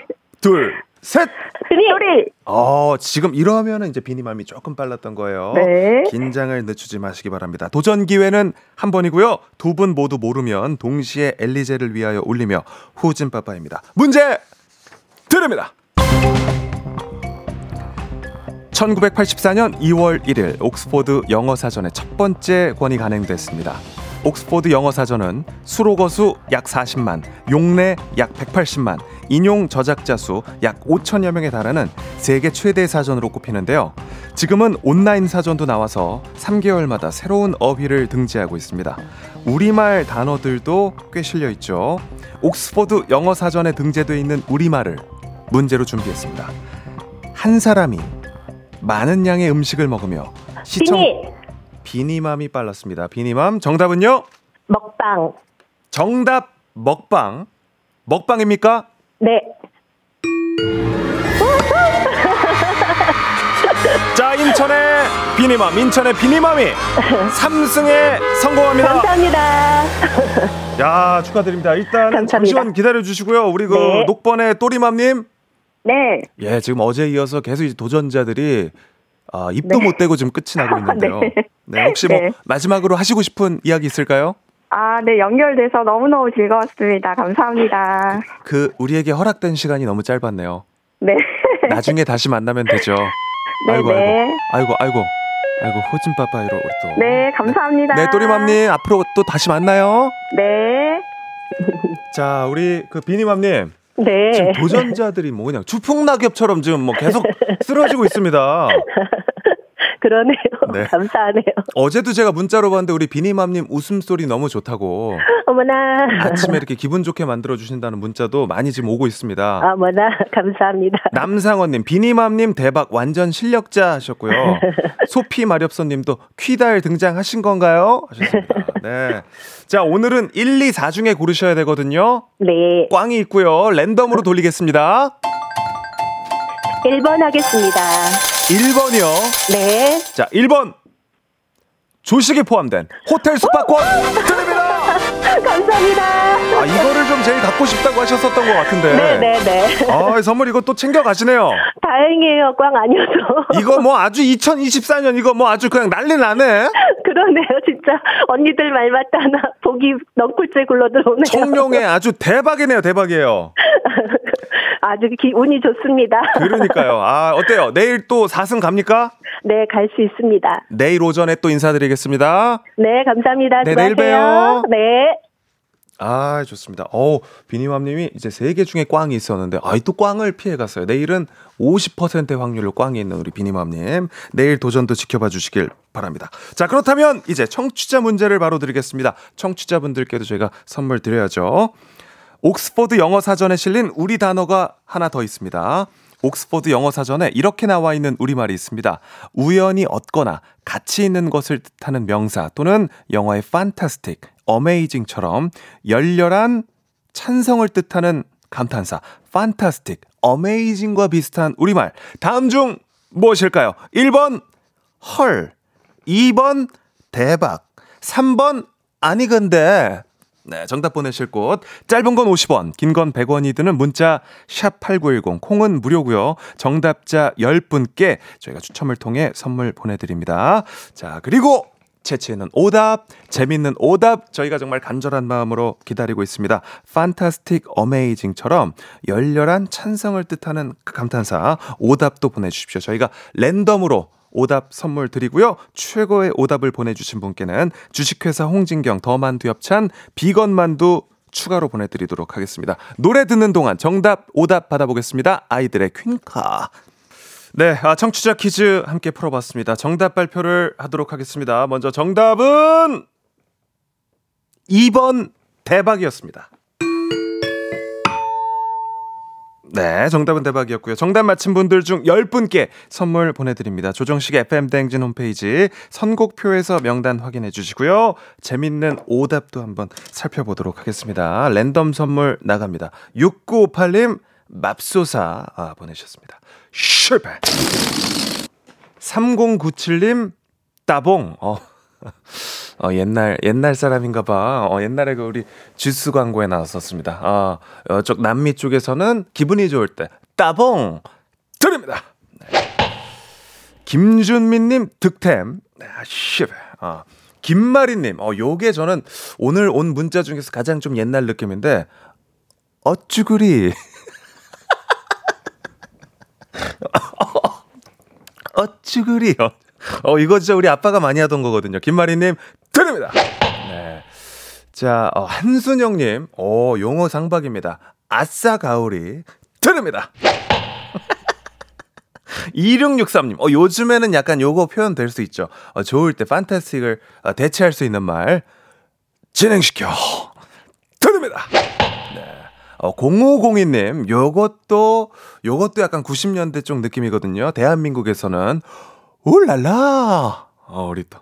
둘, 셋. 소리. 어, 지금 이러면은 이제 비니맘이 조금 빨랐던 거예요. 네. 긴장을 늦추지 마시기 바랍니다. 도전 기회는 한 번이고요. 두 분 모두 모르면 동시에 엘리제를 위하여 울리며 후진 빠빠입니다. 문제 드립니다. 1984년 2월 1일 옥스포드 영어 사전의 첫 번째 권이 간행됐습니다. 옥스포드 영어 사전은 수록어수 약 40만, 용례 약 180만, 인용 저작자 수 약 5천여 명에 달하는 세계 최대 사전으로 꼽히는데요. 지금은 온라인 사전도 나와서 3개월마다 새로운 어휘를 등재하고 있습니다. 우리말 단어들도 꽤 실려 있죠. 옥스포드 영어 사전에 등재되어 있는 우리말을 문제로 준비했습니다. 한 사람이 많은 양의 음식을 먹으며 시청 비니 비니맘이 빨랐습니다. 비니맘 정답은요? 먹방. 정답 먹방 먹방입니까? 네. 자 인천의 비니맘 인천의 비니맘이 3승에 성공합니다. 감사합니다. 야 축하드립니다. 일단 감사합니다. 잠시만 기다려 주시고요. 우리 그 네. 녹번의 또리맘님 네. 예 지금 어제 이어서 계속 이제 도전자들이 아, 입도 못 대고 지금 끝이 나고 있는데요. 네. 네. 혹시 뭐 네. 마지막으로 하시고 싶은 이야기 있을까요? 아, 네, 연결돼서 너무너무 즐거웠습니다. 감사합니다. 그 우리에게 허락된 시간이 너무 짧았네요. 네. 나중에 다시 만나면 되죠. 네, 아이고 네. 아이고 아이고 아이고 아이고 호진 빠빠이로 우리 또. 네, 감사합니다. 네 또리맘님 앞으로 또 다시 만나요. 네. 자 우리 그 비니맘님 네. 지금 도전자들이 뭐 그냥 추풍낙엽처럼 지금 뭐 계속 쓰러지고 있습니다. 그러네요. 네. 감사하네요. 어제도 제가 문자로 봤는데 우리 비니맘님 웃음소리 너무 좋다고 어머나. 아침에 이렇게 기분 좋게 만들어 주신다는 문자도 많이 지금 오고 있습니다. 어머나. 감사합니다. 남상원님, 비니맘님 대박 완전 실력자 하셨고요. 소피 마렵선님도 퀴달 등장하신 건가요? 하셨습니다. 네. 자 오늘은 1, 2, 4 중에 고르셔야 되거든요. 네. 꽝이 있고요. 랜덤으로 돌리겠습니다. 1번 하겠습니다. 1번이요. 네. 자 1번 조식이 포함된 호텔 숙박권 드립니다. 감사합니다. 아 이거를 좀 제일 갖고 싶다고 하셨었던 것 같은데. 네네네. 아 선물 이거 또 챙겨 가시네요. 다행이에요. 꽝 아니어서. 이거 뭐 아주 2024년 이거 뭐 아주 그냥 난리 나네. 그러네요. 진짜 언니들 말 맞다나 보기 넝쿨째 굴러 들어오네요. 청룡의 아주 대박이네요, 대박이에요. 아주 기, 운이 좋습니다. 그러니까요. 아, 어때요? 내일 또 4승 갑니까? 네, 갈 수 있습니다. 내일 오전에 또 인사드리겠습니다. 네, 감사합니다. 네, 내일. 봬요. 네. 아, 좋습니다. 어우, 비니맘님이 이제 세 개 중에 꽝이 있었는데, 아이, 또 꽝을 피해 갔어요. 내일은 50%의 확률로 꽝이 있는 우리 비니맘님. 내일 도전도 지켜봐 주시길 바랍니다. 자, 그렇다면 이제 청취자 문제를 바로 드리겠습니다. 청취자분들께도 저희가 선물 드려야죠. 옥스퍼드 영어 사전에 실린 우리 단어가 하나 더 있습니다. 옥스퍼드 영어 사전에 이렇게 나와 있는 우리말이 있습니다. 우연히 얻거나 가치 있는 것을 뜻하는 명사 또는 영어의 fantastic, amazing처럼 열렬한 찬성을 뜻하는 감탄사 fantastic, amazing과 비슷한 우리말. 다음 중 무엇일까요? 1번 헐, 2번 대박, 3번 아니 근데 네, 정답 보내실 곳 짧은 건 50원, 긴 건 100원이 드는 문자 샵 8910 콩은 무료고요. 정답자 10분께 저희가 추첨을 통해 선물 보내 드립니다. 자, 그리고 채취 있는 오답, 재밌는 오답 저희가 정말 간절한 마음으로 기다리고 있습니다. 판타스틱 어메이징처럼 열렬한 찬성을 뜻하는 그 감탄사 오답도 보내 주십시오. 저희가 랜덤으로 오답 선물 드리고요. 최고의 오답을 보내주신 분께는 주식회사 홍진경 더만두 협찬 비건 만두 추가로 보내드리도록 하겠습니다. 노래 듣는 동안 정답 오답 받아보겠습니다. 아이들의 퀸카. 네, 아, 청취자 퀴즈 함께 풀어봤습니다. 정답 발표를 하도록 하겠습니다. 먼저 정답은 2번 대박이었습니다. 네, 정답은 대박이었고요. 정답 맞힌 분들 중 10분께 선물 보내드립니다. 조정식 FM대행진 홈페이지 선곡표에서 명단 확인해 주시고요. 재밌는 오답도 한번 살펴보도록 하겠습니다. 랜덤 선물 나갑니다. 6958님, 맙소사 아, 보내셨습니다. 실패! 3097님, 따봉. 어. 어, 옛날, 옛날 사람인가 봐. 어, 옛날에 그 우리 주스 광고에 나왔었습니다. 어, 이쪽 남미 쪽에서는 기분이 좋을 때, 따봉! 드립니다! 네. 김준민님, 득템. 아, 씨. 어. 김마리님, 어, 요게 저는 오늘 온 문자 중에서 가장 좀 옛날 느낌인데, 어쭈구리. 어쭈구리. 어, 어, 이거 진짜 우리 아빠가 많이 하던 거거든요. 김마리님, 드립니다. 네. 자, 어, 한순영님, 오, 용어 상박입니다. 아싸 가오리, 드립니다. 2663님, 어, 요즘에는 약간 요거 표현 될 수 있죠. 어, 좋을 때 판타스틱을 어, 대체할 수 있는 말, 진행시켜. 드립니다. 네. 어, 0502님, 요것도, 요것도 약간 90년대 쪽 느낌이거든요. 대한민국에서는, 울랄라! 어, 우리 또,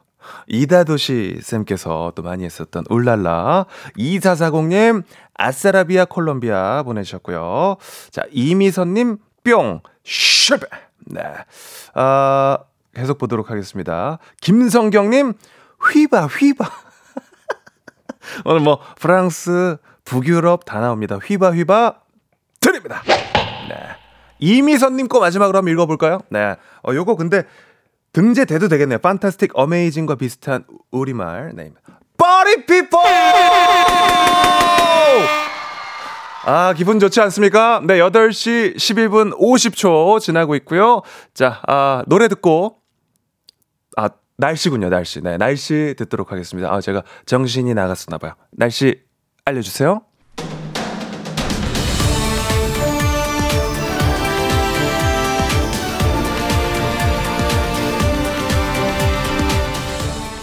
이다도시 쌤께서 또 많이 했었던 울랄라. 2440님, 아싸라비아 콜롬비아 보내주셨고요. 자, 이미선님, 뿅, 슈베. 네. 아, 계속 보도록 하겠습니다. 김성경님, 휘바, 휘바. 오늘 뭐, 프랑스, 북유럽 다 나옵니다. 휘바, 휘바, 드립니다. 네. 이미선님 거 마지막으로 한번 읽어볼까요? 네. 어, 요거 근데 등재돼도 되겠네요. 판타스틱 어메이징과 비슷한 우리말. 네. Party people! 아, 기분 좋지 않습니까? 네, 8시 11분 50초 지나고 있고요. 자, 아, 노래 듣고 아, 날씨군요, 날씨. 네, 날씨 듣도록 하겠습니다. 아, 제가 정신이 나갔었나 봐요. 날씨 알려 주세요.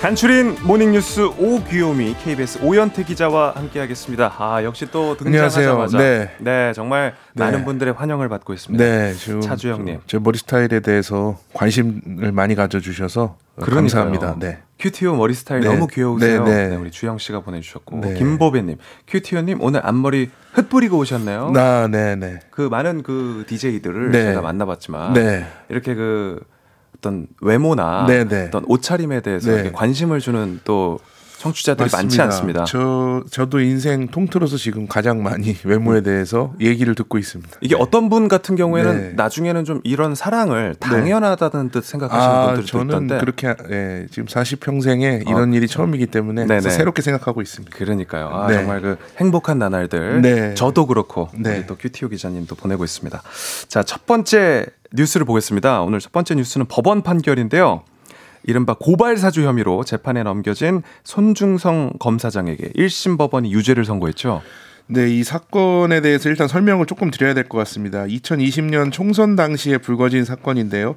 간추린 모닝뉴스 오귀요미 KBS 오현태 기자와 함께하겠습니다. 아 역시 또 등장하자마자 네. 네 정말 네. 많은 분들의 환영을 받고 있습니다. 네, 지금 차주영님. 제 머리 스타일에 대해서 관심을 많이 가져주셔서 그러니까요. 감사합니다. 네. 큐티오 머리 스타일 네. 너무 귀여우세요. 네, 네. 네, 우리 주영 씨가 보내주셨고 네. 김보배님, 큐티오님 오늘 앞머리 흩뿌리고 오셨네요. 나, 네, 네. 그 많은 그 DJ들을 네. 제가 만나봤지만 네. 이렇게 그 어떤 외모나 네, 네. 어떤 옷차림에 대해서 네. 관심을 주는 또 청취자들이 많지 맞습니다. 않습니다. 저 저도 인생 통틀어서 지금 가장 많이 외모에 대해서 얘기를 듣고 있습니다. 이게 어떤 분 같은 경우에는 네. 나중에는 좀 이런 사랑을 당연하다는 뜻 생각하시는 아, 분들도 저는 있던데 그렇게 예, 지금 40평생에 이런 어. 일이 처음이기 때문에 네네. 새롭게 생각하고 있습니다. 그러니까요. 아, 네. 정말 그 행복한 나날들. 네. 저도 그렇고 네. 우리 또 큐티오 기자님도 보내고 있습니다. 자, 첫 번째 뉴스를 보겠습니다. 오늘 첫 번째 뉴스는 법원 판결인데요. 이른바 고발 사주 혐의로 재판에 넘겨진 손중성 검사장에게 1심 법원이 유죄를 선고했죠. 네, 이 사건에 대해서 일단 설명을 조금 드려야 될 것 같습니다. 2020년 총선 당시에 불거진 사건인데요.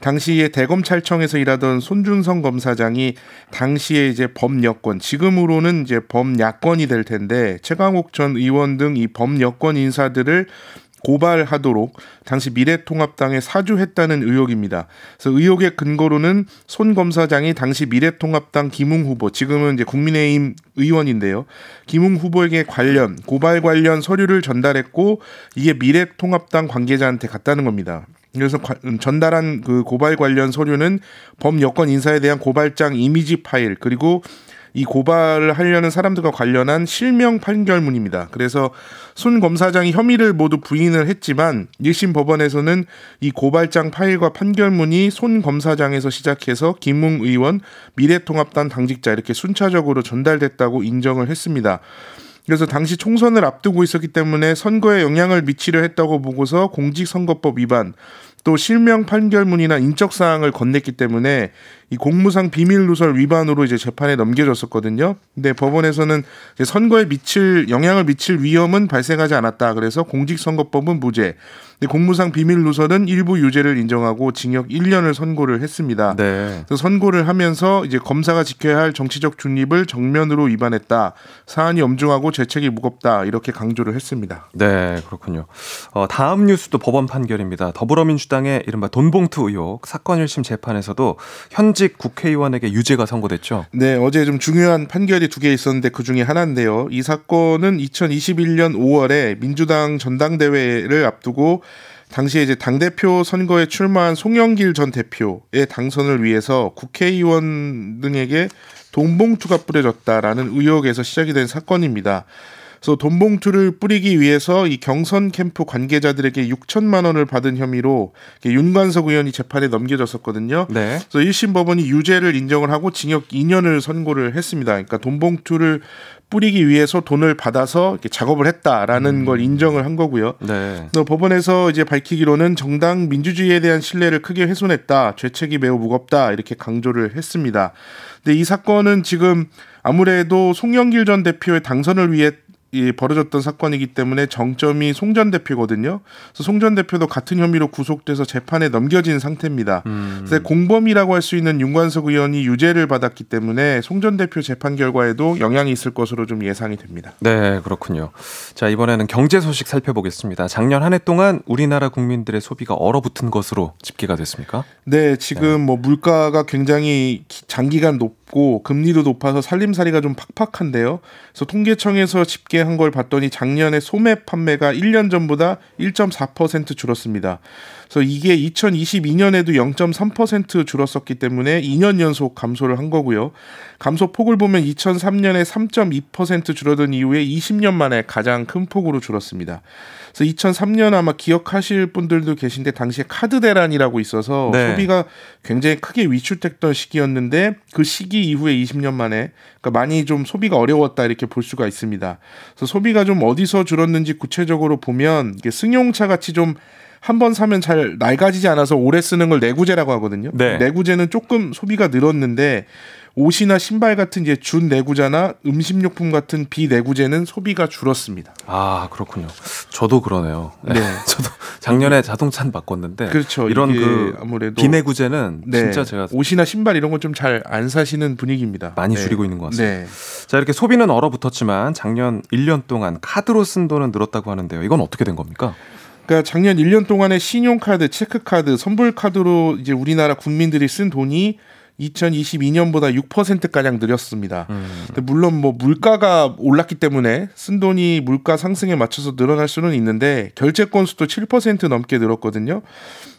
당시에 대검찰청에서 일하던 손준성 검사장이 당시에 이제 범여권, 지금으로는 이제 범야권이 될 텐데 최강욱 전 의원 등 이 범여권 인사들을 고발하도록 당시 미래통합당에 사주했다는 의혹입니다. 그래서 의혹의 근거로는 손 검사장이 당시 미래통합당 김웅 후보, 지금은 이제 국민의힘 의원인데요. 김웅 후보에게 관련 고발 관련 서류를 전달했고 이게 미래통합당 관계자한테 갔다는 겁니다. 그래서 전달한 그 고발 관련 서류는 범 여권 인사에 대한 고발장 이미지 파일 그리고 이 고발을 하려는 사람들과 관련한 실명 판결문입니다. 그래서 손 검사장이 혐의를 모두 부인을 했지만 1심 법원에서는 이 고발장 파일과 판결문이 손 검사장에서 시작해서 김웅 의원, 미래통합당 당직자 이렇게 순차적으로 전달됐다고 인정을 했습니다. 그래서 당시 총선을 앞두고 있었기 때문에 선거에 영향을 미치려 했다고 보고서 공직선거법 위반 또 실명 판결문이나 인적 사항을 건넸기 때문에 이 공무상 비밀 누설 위반으로 이제 재판에 넘겨졌었거든요. 근데 법원에서는 이제 선거에 미칠 영향을 미칠 위험은 발생하지 않았다. 그래서 공직선거법은 무죄. 근데 공무상 비밀 누설은 일부 유죄를 인정하고 징역 1년을 선고를 했습니다. 네. 선고를 하면서 이제 검사가 지켜야 할 정치적 중립을 정면으로 위반했다. 사안이 엄중하고 죄책이 무겁다. 이렇게 강조를 했습니다. 네, 그렇군요. 어, 다음 뉴스도 법원 판결입니다. 더불어민주당의 이른바 돈봉투 의혹 사건 1심 재판에서도 현직 국회의원에게 유죄가 선고됐죠. 네, 어제 좀 중요한 판결이 두 개 있었는데 그 중에 하나인데요. 이 사건은 2021년 5월에 민주당 전당대회를 앞두고 당시에 이제 당 대표 선거에 출마한 송영길 전 대표의 당선을 위해서 국회의원 등에게 돈봉투가 뿌려졌다라는 의혹에서 시작이 된 사건입니다. 그래서 돈봉투를 뿌리기 위해서 이 경선 캠프 관계자들에게 6천만 원을 받은 혐의로 윤관석 의원이 재판에 넘겨졌었거든요. 네. 그래서 1심 법원이 유죄를 인정을 하고 징역 2년을 선고를 했습니다. 그러니까 돈봉투를 뿌리기 위해서 돈을 받아서 이렇게 작업을 했다라는 걸 인정을 한 거고요. 네. 또 법원에서 이제 밝히기로는 정당 민주주의에 대한 신뢰를 크게 훼손했다. 죄책이 매우 무겁다. 이렇게 강조를 했습니다. 근데 이 사건은 지금 아무래도 송영길 전 대표의 당선을 위해 이 벌어졌던 사건이기 때문에 정점이 송전 대표거든요. 그래서 송전 대표도 같은 혐의로 구속돼서 재판에 넘겨진 상태입니다. 음. 그래서 공범이라고 할 수 있는 윤관석 의원이 유죄를 받았기 때문에 송전 대표 재판 결과에도 영향이 있을 것으로 좀 예상이 됩니다. 네, 그렇군요. 자, 이번에는 경제 소식 살펴보겠습니다. 작년 한 해 동안 우리나라 국민들의 소비가 얼어붙은 것으로 집계가 됐습니까? 네, 지금 뭐 물가가 굉장히 기- 장기간 높고 금리도 높아서 살림살이가 좀 팍팍한데요. 그래서 통계청에서 집계 한 걸 봤더니 작년에 소매 판매가 1년 전보다 1.4% 줄었습니다. 그래서 이게 2022년에도 0.3% 줄었었기 때문에 2년 연속 감소를 한 거고요. 감소 폭을 보면 2003년에 3.2% 줄어든 이후에 20년 만에 가장 큰 폭으로 줄었습니다. 그래서 2003년 아마 기억하실 분들도 계신데 당시에 카드 대란이라고 있어서 네. 소비가 굉장히 크게 위축됐던 시기였는데 그 시기 이후에 20년 만에 그러니까 많이 좀 소비가 어려웠다 이렇게 볼 수가 있습니다. 그래서 소비가 좀 어디서 줄었는지 구체적으로 보면 이게 승용차 같이 좀 한 번 사면 잘 낡아지지 않아서 오래 쓰는 걸 내구재라고 하거든요. 네. 내구재는 조금 소비가 늘었는데 옷이나 신발 같은 이제 준 내구재나 음식료품 같은 비내구재는 소비가 줄었습니다. 아, 그렇군요. 저도 그러네요. 네. 네. 저도 작년에 자동차는 바꿨는데 그렇죠. 이런 그 아무래도 비내구재는 네. 진짜 제가 옷이나 신발 이런 건 좀 잘 안 사시는 분위기입니다. 많이 네. 줄이고 있는 것 같습니다. 네. 자, 이렇게 소비는 얼어붙었지만 작년 1년 동안 카드로 쓴 돈은 늘었다고 하는데요. 이건 어떻게 된 겁니까? 그러니까 작년 1년 동안에 신용카드, 체크카드, 선불카드로 이제 우리나라 국민들이 쓴 돈이 2022년보다 6% 가량 늘었습니다. 음. 물론 뭐 물가가 올랐기 때문에 쓴 돈이 물가 상승에 맞춰서 늘어날 수는 있는데 결제 건수도 7% 넘게 늘었거든요.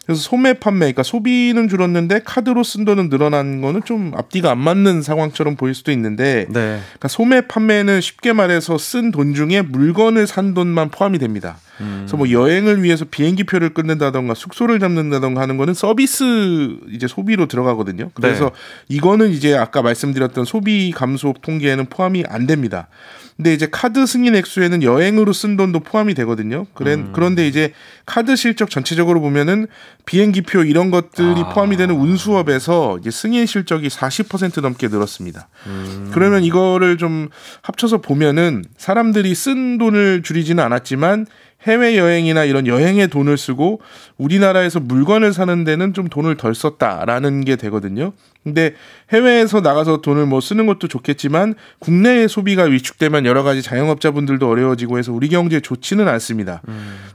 그래서 소매 판매, 그러니까 소비는 줄었는데 카드로 쓴 돈은 늘어난 거는 좀 앞뒤가 안 맞는 상황처럼 보일 수도 있는데 네. 그러니까 소매 판매는 쉽게 말해서 쓴 돈 중에 물건을 산 돈만 포함이 됩니다. 그래서 뭐 여행을 위해서 비행기 표를 끊는다던가 숙소를 잡는다던가 하는 거는 서비스 이제 소비로 들어가거든요. 그래서 이거는 이제 아까 말씀드렸던 소비 감소 통계에는 포함이 안 됩니다. 근데 이제 카드 승인 액수에는 여행으로 쓴 돈도 포함이 되거든요. 그래, 그런데 이제 카드 실적 전체적으로 보면은 비행기표 이런 것들이 포함이 되는 운수업에서 이제 승인 실적이 40% 넘게 늘었습니다. 그러면 이거를 좀 합쳐서 보면은 사람들이 쓴 돈을 줄이지는 않았지만 해외 여행이나 이런 여행에 돈을 쓰고 우리나라에서 물건을 사는 데는 좀 돈을 덜 썼다라는 게 되거든요. 근데 해외에서 나가서 돈을 뭐 쓰는 것도 좋겠지만 국내의 소비가 위축되면 여러 가지 자영업자분들도 어려워지고 해서 우리 경제에 좋지는 않습니다.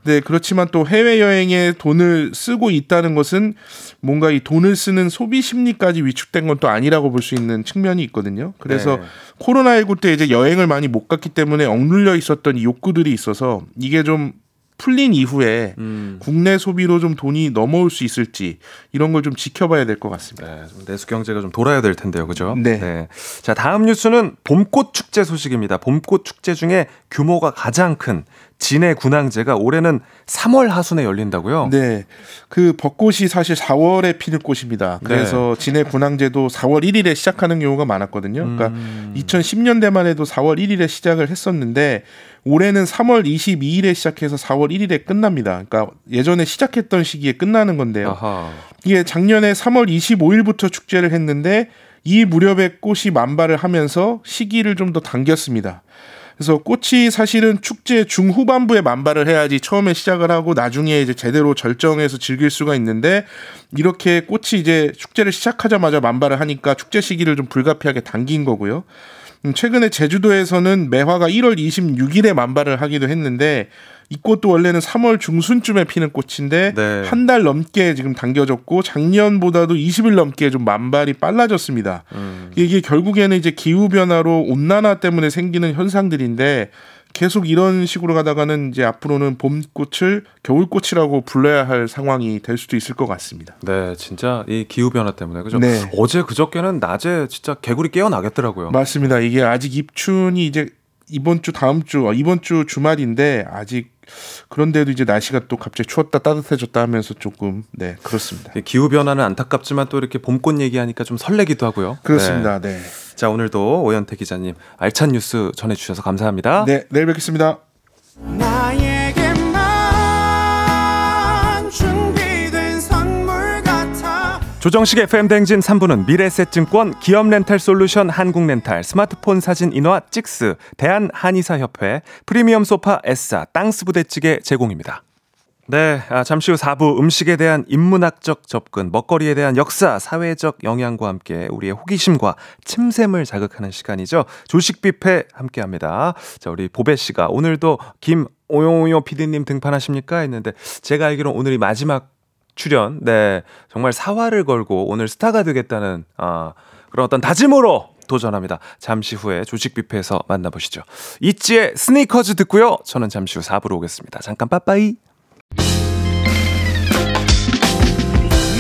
네, 그렇지만 또 해외 여행에 돈을 쓰고 있다는 것은 뭔가 이 돈을 쓰는 소비 심리까지 위축된 건 또 아니라고 볼 수 있는 측면이 있거든요. 그래서 네. 코로나19 때 이제 여행을 많이 못 갔기 때문에 억눌려 있었던 이 욕구들이 있어서 이게 좀 풀린 이후에 음. 국내 소비로 좀 돈이 넘어올 수 있을지 이런 걸 좀 지켜봐야 될 것 같습니다. 네, 좀 내수 경제가 좀 돌아야 될 텐데요, 그죠? 네. 자, 다음 뉴스는 봄꽃 축제 소식입니다. 봄꽃 축제 중에 규모가 가장 큰 진해 군항제가 올해는 3월 하순에 열린다고요? 네. 그 벚꽃이 사실 4월에 피는 꽃입니다. 그래서 네. 진해 군항제도 4월 1일에 시작하는 경우가 많았거든요. 그러니까 음. 2010년대만 해도 4월 1일에 시작을 했었는데 올해는 3월 22일에 시작해서 4월 1일에 끝납니다. 그러니까 예전에 시작했던 시기에 끝나는 건데요. 아하. 이게 작년에 3월 25일부터 축제를 했는데 이 무렵에 꽃이 만발을 하면서 시기를 좀 더 당겼습니다. 그래서 꽃이 사실은 축제 중후반부에 만발을 해야지 처음에 시작을 하고 나중에 이제 제대로 절정해서 즐길 수가 있는데 이렇게 꽃이 이제 축제를 시작하자마자 만발을 하니까 축제 시기를 좀 불가피하게 당긴 거고요. 음, 최근에 제주도에서는 매화가 1월 26일에 만발을 하기도 했는데 이 꽃도 원래는 3월 중순쯤에 피는 꽃인데 네. 한달 넘게 지금 당겨졌고 작년보다도 20일 넘게 좀 만발이 빨라졌습니다. 음. 이게 결국에는 이제 기후 변화로 온난화 때문에 생기는 현상들인데 계속 이런 식으로 가다가는 이제 앞으로는 봄꽃을 겨울꽃이라고 불러야 할 상황이 될 수도 있을 것 같습니다. 네, 진짜 이 기후 변화 때문에 그죠? 네. 어제 그저께는 낮에 진짜 개구리 깨어나겠더라고요. 맞습니다. 이게 아직 입춘이 이제 이번 주 다음 주 어, 이번 주 주말인데 아직 그런데도 이제 날씨가 또 갑자기 추웠다 따뜻해졌다 하면서 조금 네 그렇습니다. 이 기후 변화는 안타깝지만 또 이렇게 봄꽃 얘기하니까 좀 설레기도 하고요. 그렇습니다. 네. 네. 자, 오늘도 오현태 기자님 알찬 뉴스 전해 주셔서 감사합니다. 네, 내일 뵙겠습니다. 조정식 FM 댕진 3부는 미래셋증권, 기업렌탈솔루션 한국렌탈, 스마트폰 사진 인화 찍스, 대한한의사협회, 프리미엄 소파 S사, 땅스부대찌개 제공입니다. 네, 아, 잠시 후 4부 음식에 대한 인문학적 접근, 먹거리에 대한 역사, 사회적 영향과 함께 우리의 호기심과 침샘을 자극하는 시간이죠. 조식 뷔페 함께 합니다. 자, 우리 보배 씨가 오늘도 김오용오용 PD님 등판하십니까? 했는데 제가 알기로 오늘이 마지막 출연, 네, 정말 사활을 걸고 오늘 스타가 되겠다는 아, 그런 어떤 다짐으로 도전합니다. 잠시 후에 조식 뷔페에서 만나보시죠. 이지의 스니커즈 듣고요. 저는 잠시 후 4부로 오겠습니다. 잠깐 빠빠이.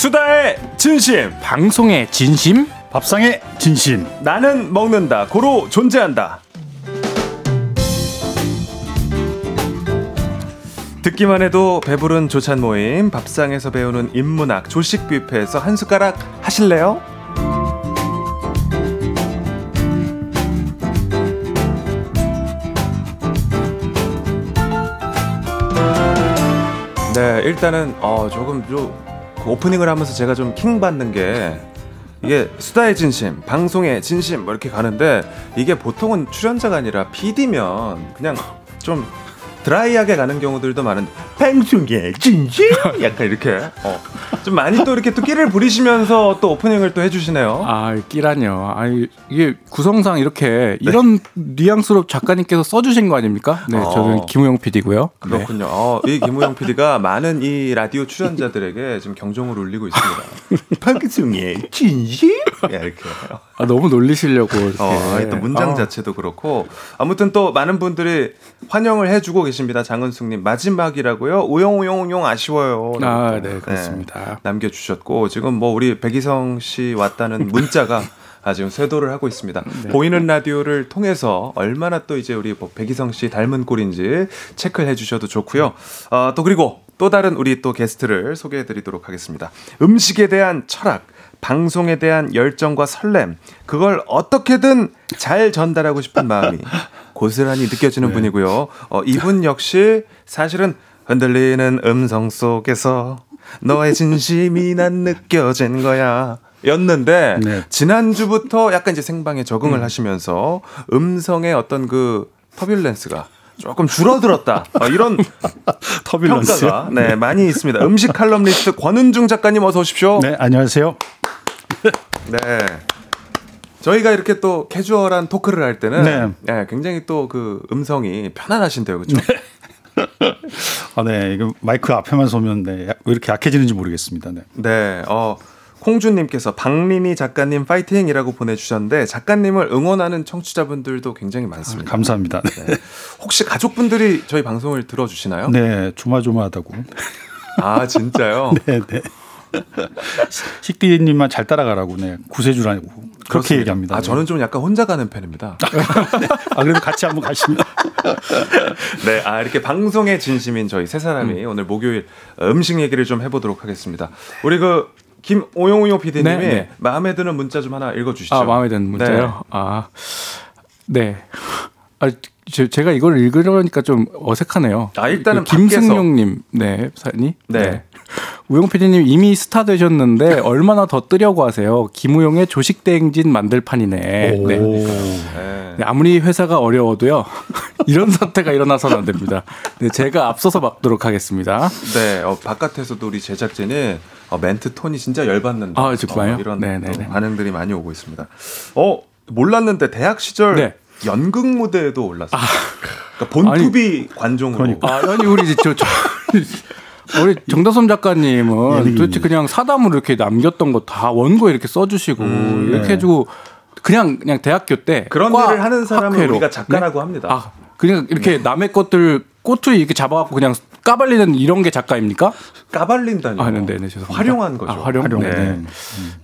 수다의 진심. 방송의 진심, 밥상의 진심. 나는 먹는다. 고로 존재한다. 듣기만 해도 배부른 조찬 모임 밥상에서 배우는 인문학 조식 뷔페에서 한 숟가락 하실래요? 네, 일단은 어 조금 좀 그 오프닝을 하면서 제가 좀 킹 받는 게 이게 수다의 진심, 방송의 진심 뭐 이렇게 가는데 이게 보통은 출연자가 아니라 PD면 그냥 좀 드라이하게 가는 경우들도 많은데 방송의 진심 약간 이렇게 어. 좀 많이 또 이렇게 또 끼를 부리시면서 또 오프닝을 또 해주시네요. 아, 끼라뇨. 아, 이게 구성상 이렇게 이런 뉘앙스로 작가님께서 써주신 거 아닙니까? 네, 어. 저는 김우영 PD고요. 네. 그렇군요. 어, 이 김우영 PD가 많은 이 라디오 출연자들에게 지금 경종을 울리고 있습니다. 방송의 진심? 야, 이렇게. 아, 너무 놀리시려고 이렇게. 어, 또 문장 아. 자체도 그렇고 아무튼 또 많은 분들이 환영을 해주고 계 십니다. 장은숙님 마지막이라고요. 오용오용오용 아쉬워요. 아. 네, 그렇습니다. 남겨주셨고 지금 뭐 우리 백이성 씨 왔다는 문자가 아, 지금 쇄도를 하고 있습니다. 네. 보이는 라디오를 통해서 얼마나 또 이제 우리 뭐 백이성 씨 닮은 꼴인지 체크를 해주셔도 좋고요. 어, 또 그리고 또 다른 우리 또 게스트를 소개해드리도록 하겠습니다. 음식에 대한 철학, 방송에 대한 열정과 설렘, 그걸 어떻게든 잘 전달하고 싶은 마음이 고스란히 느껴지는 분이고요. 어, 이분 역시 사실은 흔들리는 음성 속에서 너의 진심이 난 느껴진 거야. 였는데 네. 지난주부터 약간 이제 생방에 적응을 하시면서 음성의 어떤 그 터뷸런스가 조금 줄어들었다. 어, 이런? 평가가 네, 많이 있습니다. 음식 칼럼니스트 권은중 작가님 어서 오십시오. 네, 안녕하세요. 네. 저희가 이렇게 또 캐주얼한 토크를 할 때는 네. 네, 굉장히 또 그 음성이 편안하신데요. 그렇죠? 아, 네. 이거 마이크 앞에만 서면 네, 왜 이렇게 약해지는지 모르겠습니다. 네. 네. 어 콩주님께서 박린이 작가님 파이팅이라고 보내주셨는데 작가님을 응원하는 청취자분들도 굉장히 많습니다. 감사합니다. 네. 혹시 가족분들이 저희 방송을 들어주시나요? 네, 조마조마하다고. 아 진짜요? 네, 네. 식디님만 잘 따라가라고, 네, 구세주라고 그렇게 그렇습니다. 얘기합니다. 아 저는 좀 약간 혼자 가는 편입니다. 아, 그래도 같이 한번 가시면. 네, 아 이렇게 방송에 진심인 저희 세 사람이 오늘 목요일 음식 얘기를 좀 해보도록 하겠습니다. 우리 그 김오용우용 PD님이 네, 네. 마음에 드는 문자 좀 하나 읽어주시죠. 아, 마음에 드는 문자요? 네. 아, 네. 아, 제, 제가 이걸 읽으려니까 좀 어색하네요. 아, 일단은 그 김승용님, 네, 사연이. 네. 우용 PD님 이미 스타 되셨는데 얼마나 더 뜨려고 하세요? 김우용의 조식 대행진 만들 판이네. 오. 네. 네. 네, 아무리 회사가 어려워도요. 이런 사태가 일어나서는 안 됩니다. 네, 제가 앞서서 막도록 하겠습니다. 네, 어, 바깥에서도 우리 제작진이 어, 멘트 톤이 진짜 열받는다. 아, 정말요? 어, 이런 네, 네, 네. 또 반응들이 많이 오고 있습니다. 어, 몰랐는데 대학 시절 네. 연극 무대에도 올랐어요. 그러니까 본투비 관종으로. 그러니까. 아, 아니 우리 저, 저 우리 정다솜 작가님은 예능인이네. 도대체 그냥 사담으로 이렇게 남겼던 거 다 원고에 이렇게 써주시고 이렇게 네. 해주고 그냥 그냥 대학교 때 그런 과 일을 하는 사람은 학회로. 우리가 작가라고 네? 합니다. 아 그냥 이렇게 남의 것들 꼬투리 이렇게 잡아갖고 그냥 까발리는 이런 게 작가입니까? 까발린다니. 아, 네, 네, 네, 죄송합니다. 활용한 거죠. 아, 활용. 활용. 네. 네.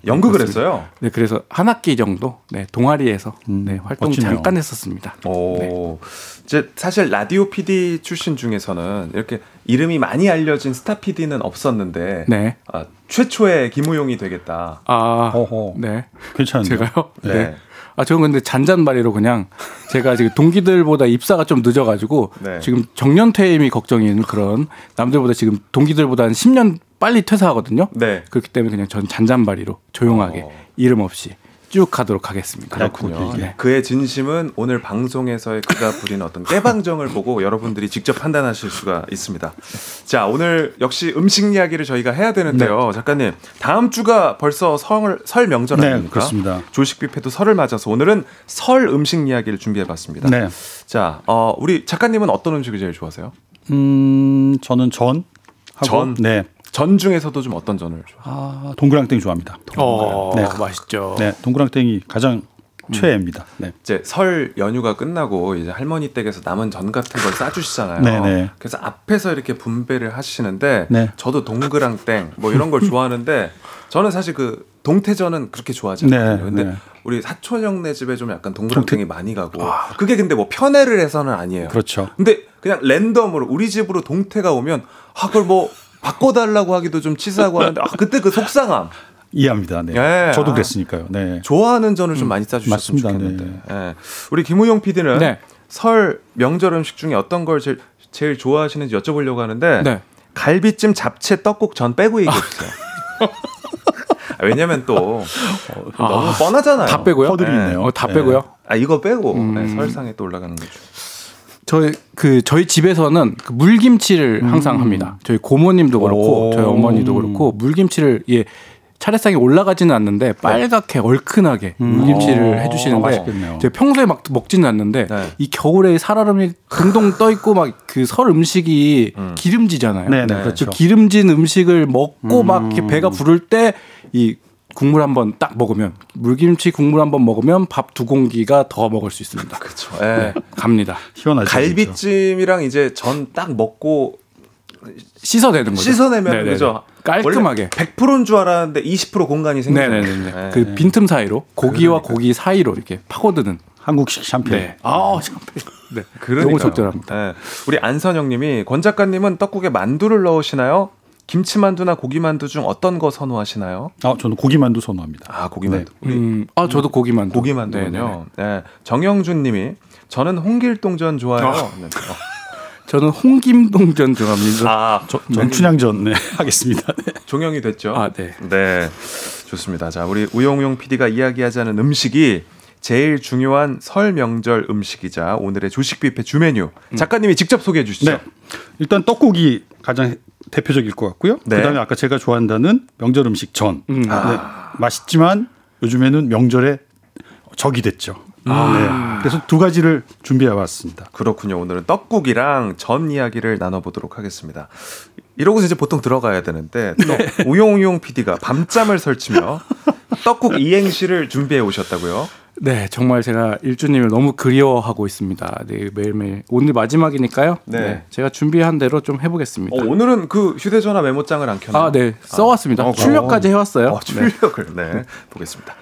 연극을 그렇습니다. 했어요. 네, 그래서 한 학기 정도 네 동아리에서 네, 활동 멋지네요. 잠깐 했었습니다. 오, 이제 사실 라디오 PD 출신 중에서는 이렇게 이름이 많이 알려진 스타 PD는 없었는데 네. 아, 최초의 김우용이 되겠다. 아, 어허. 네. 괜찮은데. 제가요? 네. 네. 아, 저는 근데 잔잔바리로 그냥 제가 지금 동기들보다 입사가 좀 늦어가지고 네. 지금 정년 퇴임이 걱정인 그런 남들보다 지금 동기들보다 한 10년 빨리 퇴사하거든요. 네. 그렇기 때문에 그냥 전 잔잔바리로 조용하게 어. 이름 없이 쭉 가도록 하겠습니다. 그렇군요. 네. 그의 진심은 오늘 방송에서의 그가 부리는 어떤 깨방정을 보고 여러분들이 직접 판단하실 수가 있습니다. 자, 오늘 역시 음식 이야기를 저희가 해야 되는데요. 작가님, 다음 주가 벌써 설, 설 명절 네, 아닙니까? 그렇습니다. 조식 뷔페도 설을 맞아서 오늘은 설 음식 이야기를 준비해 봤습니다. 네. 자, 어, 우리 작가님은 어떤 음식을 제일 좋아하세요? 음, 저는 전. 하고, 전? 네. 전 중에서도 좀 어떤 전을 좋아해요? 아, 동그랑땡 좋아합니다. 어, 네. 맛있죠. 네, 동그랑땡이 가장 최애입니다. 네. 이제 설 연휴가 끝나고 이제 할머니 댁에서 남은 전 같은 걸 싸주시잖아요. 네네. 그래서 앞에서 이렇게 분배를 하시는데 네. 저도 동그랑땡 뭐 이런 걸 좋아하는데 저는 사실 그 동태전은 그렇게 좋아하지 않거든요. 네, 근데 네. 우리 사촌 형네 집에 좀 약간 동그랑땡이 많이 가고 그게 근데 뭐 편애를 해서는 아니에요. 그렇죠. 근데 그냥 랜덤으로 우리 집으로 동태가 오면 아 그걸 뭐 바꿔달라고 하기도 좀 치사하고 하는데 아 그때 그 속상함 이해합니다. 네. 예, 저도 아. 그랬으니까요. 네. 좋아하는 전을 좀 많이 싸주셨으면. 좋겠는데. 예. 우리 김우용 PD는 네. 설 명절 음식 중에 어떤 걸 제일, 제일 좋아하시는지 여쭤보려고 하는데 네. 갈비찜, 잡채, 떡국 전 빼고 얘기해 주세요. 아, 왜냐면 또 어, 너무 뻔하잖아요. 다 빼고요? 네. 어, 다 네. 빼고요. 아 이거 빼고 음. 네, 설상에 또 올라가는 거죠. 저희 그 저희 집에서는 그 물김치를 항상 합니다. 저희 고모님도 그렇고 오. 저희 어머니도 그렇고 물김치를 예 차례상에 올라가지는 않는데 빨갛게 얼큰하게 물김치를 오, 해주시는데. 제가 평소에 막 먹지는 않는데 네. 이 겨울에 살얼음이 동동 떠 있고 막 그 설 음식이 기름지잖아요. 네, 네, 네. 그렇죠. 그 기름진 음식을 먹고 막 이렇게 배가 부를 때 이 국물 한 번 딱 먹으면 물김치 국물 한 번 먹으면 밥 두 공기가 더 먹을 수 있습니다. 그렇죠. 예. 갑니다. 시원하죠. 갈비찜이랑 이제 전 딱 먹고 씻어내는 거죠. 씻어내면 네네네. 그죠. 깔끔하게. 100%인 줄 알았는데 20% 공간이. 네네네. 네. 그 빈틈 사이로 고기와 고기 사이로 이렇게 파고드는. 한국식 샴페인. 네. 아, 샴페인. 네. 그러니까요. 너무 적절합니다. 네. 우리 안선영님이 권 작가님은 떡국에 만두를 넣으시나요? 김치만두나 고기만두 중 어떤 거 선호하시나요? 아, 저는 고기만두 선호합니다. 아 고기만두. 우리 음, 아 저도 고기만두. 고기만두군요. 네. 정영준 님이 저는 홍길동전 좋아해요. 네. 어. 저는 홍김동전 좋아합니다. 아, 저, 전 춘향전 네, 하겠습니다. 네. 종영이 됐죠. 아, 네. 네, 좋습니다. 자, 우리 우용우용 PD가 이야기하자는 음식이 제일 중요한 설 명절 음식이자 오늘의 조식 뷔페 주 메뉴. 작가님이 직접 소개해 주시죠. 네. 일단 떡국이 가장 대표적일 것 같고요. 네. 그다음에 아까 제가 좋아한다는 명절 음식 전. 음. 네. 맛있지만 요즘에는 명절에 적이 됐죠. 네. 그래서 두 가지를 준비해 왔습니다. 그렇군요. 오늘은 떡국이랑 전 이야기를 나눠보도록 하겠습니다. 이러고서 이제 보통 들어가야 되는데 또 우용우용 PD가 밤잠을 설치며 떡국 이행시를 준비해 오셨다고요? 네, 정말 제가 일주님을 너무 그리워하고 있습니다. 네, 매일매일 오늘 마지막이니까요. 네. 네. 제가 준비한 대로 좀 해보겠습니다. 어, 오늘은 그 휴대전화 메모장을 안 켰나요? 아, 네, 써왔습니다. 어, 출력까지 해왔어요. 어, 출력을 네. 보겠습니다.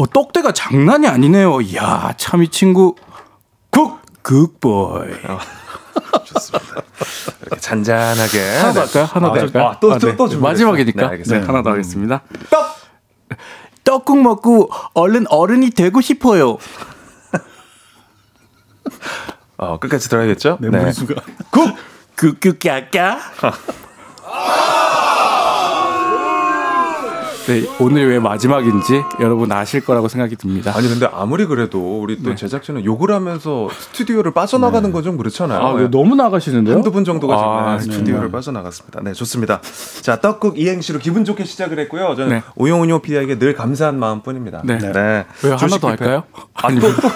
어, 떡대가 장난이 아니네요. 이야, 참 이 친구 국 국보이. 좋습니다. 이렇게 잔잔하게 하나 더 할까요? 하나 더 아, 할까요? 아, 또, 아, 또, 네. 또. 마지막이니까 네. 네, 하나 더 하겠습니다. 떡! 떡국 먹고 얼른 어른이 되고 싶어요. 어, 끝까지 들어야겠죠? 네, 무리수가. 국! 국 국 까 까? 네, 오늘 왜 마지막인지 여러분 아실 거라고 생각이 듭니다. 아니 근데 아무리 그래도 우리 또 네. 제작진은 욕을 하면서 스튜디오를 빠져나가는 건 좀 그렇잖아요. 아, 왜 너무 나가시는데요? 한두 분 정도가 지금 아, 네, 스튜디오를 네. 빠져나갔습니다. 네, 좋습니다. 자, 떡국 이행시로 기분 좋게 시작을 했고요. 저는 네. 오용훈요 PD에게 늘 감사한 마음뿐입니다. 네. 왜 하나 조식 더. 할까요? 아, 또, 또.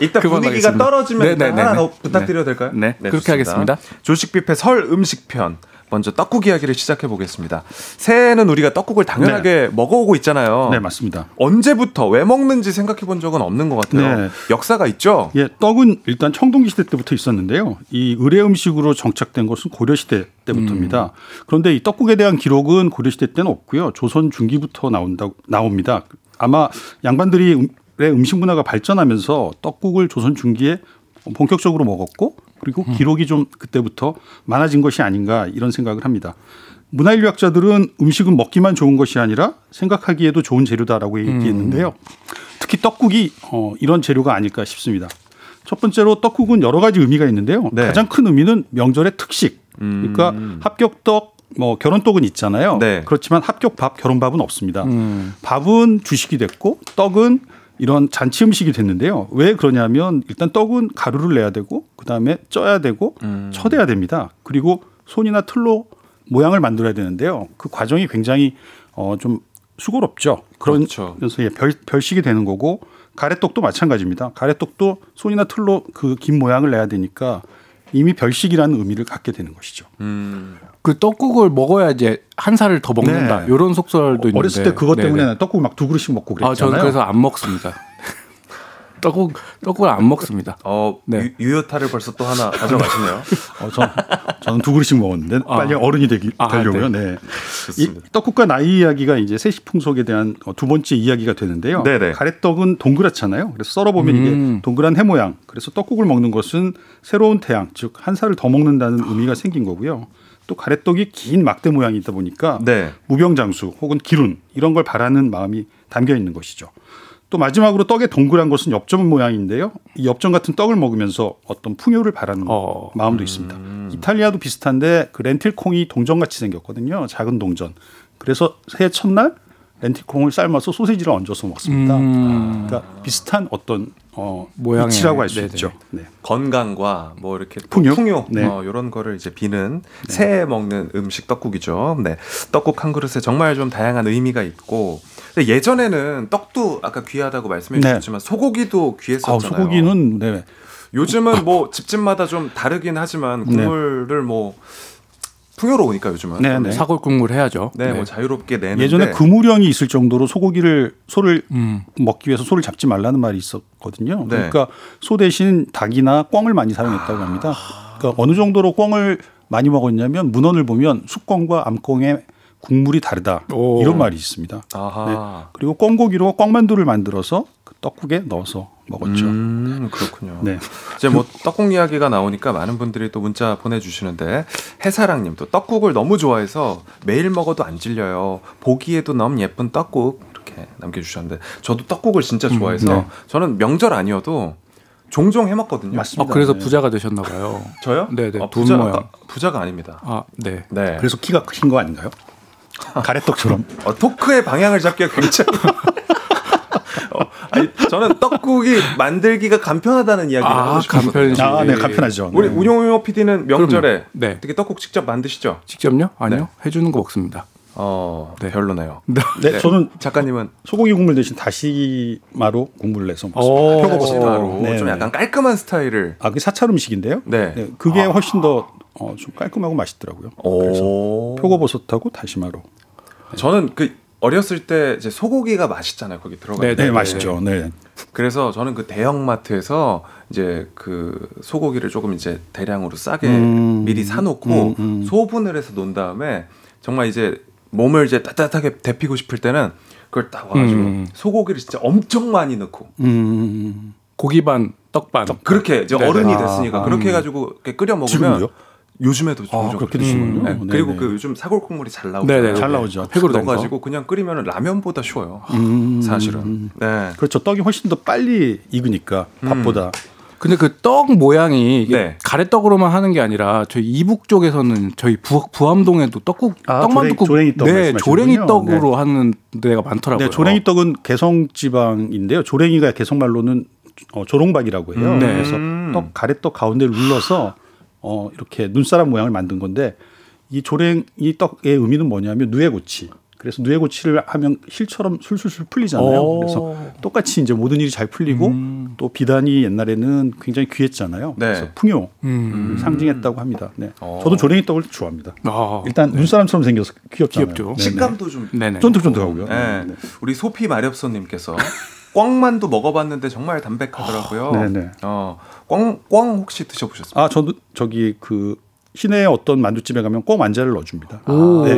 이따 그만 분위기가. 떨어지면 네, 네, 네, 하나 네. 더 부탁드려도 될까요? 네, 그렇게 좋습니다. 하겠습니다. 조식 뷔페 설 음식편. 먼저 떡국 이야기를 시작해 보겠습니다. 새해에는 우리가 떡국을 당연하게 먹어오고 있잖아요. 네, 맞습니다. 언제부터 왜 먹는지 생각해 본 적은 없는 것 같아요. 네. 역사가 있죠. 예, 떡은 일단 청동기 시대 때부터 있었는데요. 이 의례 음식으로 정착된 것은 고려 시대 때부터입니다. 음. 그런데 이 떡국에 대한 기록은 고려 시대 때는 없고요. 조선 중기부터 나온다 나옵니다. 아마 양반들이 음, 의 음식 문화가 발전하면서 떡국을 조선 중기에 본격적으로 먹었고 그리고 음. 기록이 좀 그때부터 많아진 것이 아닌가 이런 생각을 합니다. 문화인류학자들은 음식은 먹기만 좋은 것이 아니라 생각하기에도 좋은 재료다라고 얘기했는데요. 특히 떡국이 어, 이런 재료가 아닐까 싶습니다. 첫 번째로 떡국은 여러 가지 의미가 있는데요. 네. 가장 큰 의미는 명절의 특식. 그러니까 합격떡, 뭐 결혼떡은 있잖아요. 네. 그렇지만 합격밥, 결혼밥은 없습니다. 음. 밥은 주식이 됐고 떡은 이런 잔치 음식이 됐는데요. 왜 그러냐면 일단 떡은 가루를 내야 되고 그다음에 쪄야 되고 음. 쳐대야 됩니다. 그리고 손이나 틀로 모양을 만들어야 되는데요. 그 과정이 굉장히 어좀 수고롭죠. 그렇죠. 그러면서 예, 별, 별식이 되는 거고 가래떡도 마찬가지입니다. 가래떡도 손이나 틀로 그 긴 모양을 내야 되니까 이미 별식이라는 의미를 갖게 되는 것이죠. 음. 그 떡국을 먹어야 이제 한 살을 더 먹는다. 네. 이런 속설도 있는데. 어렸을 때 그것 네네. 때문에 떡국 막 두 그릇씩 먹고 아, 그랬잖아요. 저는 그래서 안 먹습니다. 떡국 떡국을 안 먹습니다. 어, 네. 유, 유효타를 벌써 또 하나 가져가시네요. 어, 저, 저는 두 그릇씩 먹었는데 아. 빨리 어른이 되기, 아, 되려고요. 네. 이 좋습니다. 떡국과 나이 이야기가 이제 세시풍속에 대한 어, 두 번째 이야기가 되는데요. 네네. 가래떡은 동그랗잖아요. 그래서 썰어보면 음. 이게 동그란 해 모양. 그래서 떡국을 먹는 것은 새로운 태양, 즉 한 살을 더 먹는다는 의미가 생긴 거고요. 또 가래떡이 긴 막대 모양이다 보니까 네. 무병장수 혹은 기룬 이런 걸 바라는 마음이 담겨 있는 것이죠. 또 마지막으로 떡의 동그란 것은 엽전 모양인데요. 이 엽전 같은 떡을 먹으면서 어떤 풍요를 바라는 어. 마음도 있습니다. 이탈리아도 비슷한데 그 렌틸콩이 동전같이 생겼거든요. 작은 동전. 그래서 새해 첫날 렌틸콩을 삶아서 소세지를 얹어서 먹습니다. 음. 그러니까 비슷한 어떤 어, 모양의- 이치라고 할 수. 있죠. 네. 건강과 뭐 이렇게 또 풍요? 풍요, 네. 어, 이런 거를 이제 비는 새해 먹는 음식 떡국이죠. 네, 떡국 한 그릇에 정말 좀 다양한 의미가 있고 근데 예전에는 떡도 아까 귀하다고 말씀해 네. 주셨지만 소고기도 귀했었잖아요. 아, 소고기는 네. 요즘은 뭐 집집마다 좀 다르긴 하지만 네. 국물을 뭐 풍요로우니까 요즘은 네, 네. 사골 국물 해야죠. 네, 뭐 자유롭게 내는데 예전에 그무령이 있을 정도로 소고기를 소를 음. 먹기 위해서 소를 잡지 말라는 말이 있었거든요. 네. 그러니까 소 대신 닭이나 꿩을 많이 사용했다고 합니다. 그러니까 어느 정도로 꿩을 많이 먹었냐면 문헌을 보면 숙꿩과 암꿩의 국물이 다르다 오. 이런 말이 있습니다. 아하. 네. 그리고 꿩고기로 꿩만두를 만들어서 그 떡국에 넣어서 먹었죠. 음, 그렇군요. 네. 이제 뭐 떡국 이야기가 나오니까 많은 분들이 또 문자 보내주시는데 해사랑님 또 떡국을 너무 좋아해서 매일 먹어도 안 질려요. 보기에도 너무 예쁜 떡국 이렇게 남겨주셨는데 저도 떡국을 진짜 좋아해서 네. 저는 명절 아니어도 종종 해 먹거든요. 맞습니다. 아, 그래서 네. 부자가 되셨나 봐요. 저요? 네, 네. 아, 돈 부자가 모양. 부자가 아닙니다. 아, 네. 네. 그래서 키가 크신 거 아닌가요? 가래떡처럼. 어, 토크의 방향을 잡기가 굉장히. 어, 아니, 저는 떡국이 만들기가 간편하다는 이야기를 아, 하고. 간편식. 아, 네, 간편하죠. 우리 네. 운용호 PD는 명절에. 네. 되게 떡국 직접 만드시죠? 직접요? 아니요. 해주는 거 먹습니다. 어, 별로네요. 네, 저는 작가님은 소고기 국물 대신 다시마로 국물을 내서 오, 먹습니다. 다시마로 네, 좀 네. 약간 깔끔한 스타일을. 아, 그 사찰 음식인데요. 네. 그게 훨씬 더 어, 좀 깔끔하고 맛있더라고요. 그래서 표고버섯하고 다시마로. 저는 그 어렸을 때 이제 소고기가 맛있잖아요. 거기 들어가. 네, 네, 맛있죠. 네. 그래서 저는 그 대형마트에서 이제 그 소고기를 조금 이제 대량으로 싸게 음. 미리 사놓고 음, 음. 소분을 해서 놓은 다음에 정말 이제 몸을 이제 따뜻하게 데피고 싶을 때는 그걸 딱 와가지고 음. 소고기를 진짜 엄청 많이 넣고 음. 고기 반, 떡 반. 그렇게 이제 네네. 어른이 아, 됐으니까 아. 그렇게 해가지고 끓여 먹으면 지금도요? 요즘에도 아, 종종 그렇게 그래요. 드시는군요. 네. 그리고 그 요즘 사골 국물이 잘 나오죠. 네네. 잘 나오죠. 팩으로 된 거. 넣어가지고 그냥 끓이면 라면보다 쉬워요. 음. 사실은. 네. 그렇죠. 떡이 훨씬 더 빨리 익으니까 밥보다. 근데 그 떡 모양이 네. 가래떡으로만 하는 게 아니라 저희 이북 쪽에서는 저희 부, 부암동에도 떡국 아, 떡만둣국 조랭이 떡 네. 조랭이 떡으로 네. 하는 데가 많더라고요. 네, 조랭이 떡은 개성 지방인데요. 조랭이가 개성 말로는 어, 조롱박이라고 해요. 음. 네. 그래서 떡 가래떡 가운데 를 눌러서 어, 이렇게 눈사람 모양을 만든 건데 이 조랭이 떡의 의미는 뭐냐면 누에고치. 그래서 누에고치를 하면 힐처럼 술술술 풀리잖아요. 오. 그래서 똑같이 이제 모든 일이 잘 풀리고 또 비단이 옛날에는 굉장히 귀했잖아요. 네. 그래서 풍요 음. 을 상징했다고 합니다. 네. 어. 저도 조랭이 떡을 좋아합니다. 아, 일단 눈사람처럼 생겨서 귀엽잖아요. 귀엽죠. 네네. 식감도 좀 네네. 쫀득쫀득하고요. 네. 우리 소피 마렵소님께서 꽝만두 먹어봤는데 정말 담백하더라고요. 아, 네네. 어, 꽝, 꽝 혹시 드셔보셨어요? 아, 저도 저기 그 시내에 어떤 만두집에 가면 꼭 완자를 넣어줍니다. 오. 네.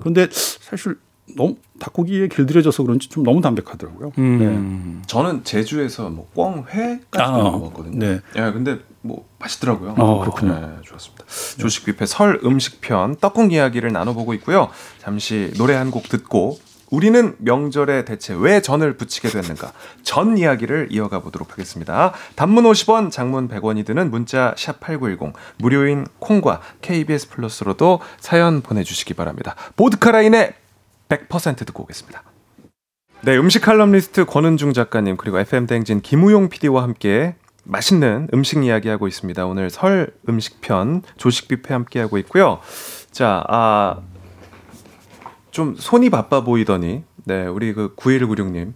그런데 사실 너무 닭고기에 길들여져서 그런지 좀 너무 담백하더라고요. 음. 저는 제주에서 뭐 꽝회까지 아, 먹어봤거든요. 네. 예, 근데 뭐 맛있더라고요. 어, 그렇군요. 네, 좋았습니다. 조식 뷔페 설 음식편 떡국 이야기를 나눠보고 있고요. 잠시 노래 한 곡 듣고 우리는 명절에 대체 왜 전을 부치게 됐는가? 전 이야기를 이어가 보도록 하겠습니다. 단문 50원, 장문 100원이 드는 문자 샵8910 무료인 콩과 KBS 플러스로도 사연 보내주시기 바랍니다. 보드카라인의 100% 듣고 오겠습니다. 네, 음식 칼럼니스트 권은중 작가님 그리고 FM 대행진 김우용 PD와 함께 맛있는 음식 이야기하고 있습니다. 오늘 설 음식편 조식 뷔페 함께하고 있고요. 자, 아, 좀 손이 바빠 보이더니 네, 우리 그 9196님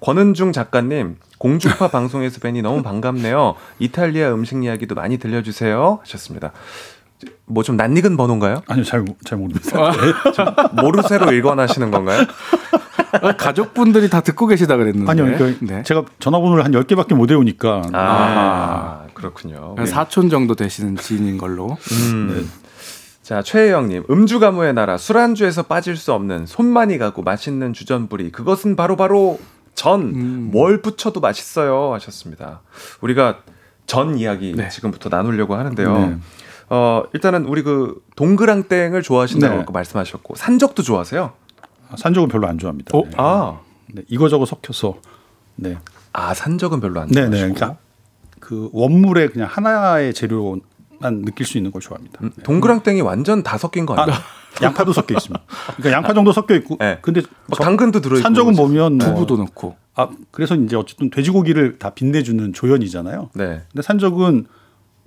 권은중 작가님 공중파 방송에서 뵈니 너무 반갑네요. 이탈리아 음식 이야기도 많이 들려주세요 하셨습니다. 뭐 좀 낯익은 번호인가요? 아니요, 잘, 잘 모릅니다. 모르쇠로 일관하시는 건가요? 가족분들이 다 듣고 계시다 그랬는데. 아니요, 그 네. 제가 전화번호를 한 10개밖에 못 외우니까. 아, 그렇군요. 한 사촌 정도 되시는 지인인 걸로. 음. 자, 최혜영님, 음주 가무의 나라, 술안주에서 빠질 수 없는 손만이 가고 맛있는 주전부리, 그것은 바로바로 전, 음. 뭘 붙여도 맛있어요. 하셨습니다. 우리가 전 이야기 네. 지금부터 나누려고 하는데요. 네. 어, 일단은 우리 그 동그랑땡을 좋아하신다고 네. 말씀하셨고, 산적도 좋아하세요? 산적은 별로 안 좋아합니다. 네. 아, 네, 이거저거 섞여서. 네. 아, 산적은 별로 안 네, 좋아하시고. 네. 그러니까 그 원물의 그냥 하나의 재료 만 느낄 수 있는 걸 좋아합니다. 음, 동그랑땡이 완전 다 섞인 거 아, 아니에요? 양파도 섞여 있습니다. 그러니까 양파 정도 섞여 있고. 네. 근데 당근도 들어 있고. 산적은 보면 뭐- 두부도 넣고. 아 그래서 이제 어쨌든 돼지고기를 다 빛내주는 조연이잖아요. 네. 근데 산적은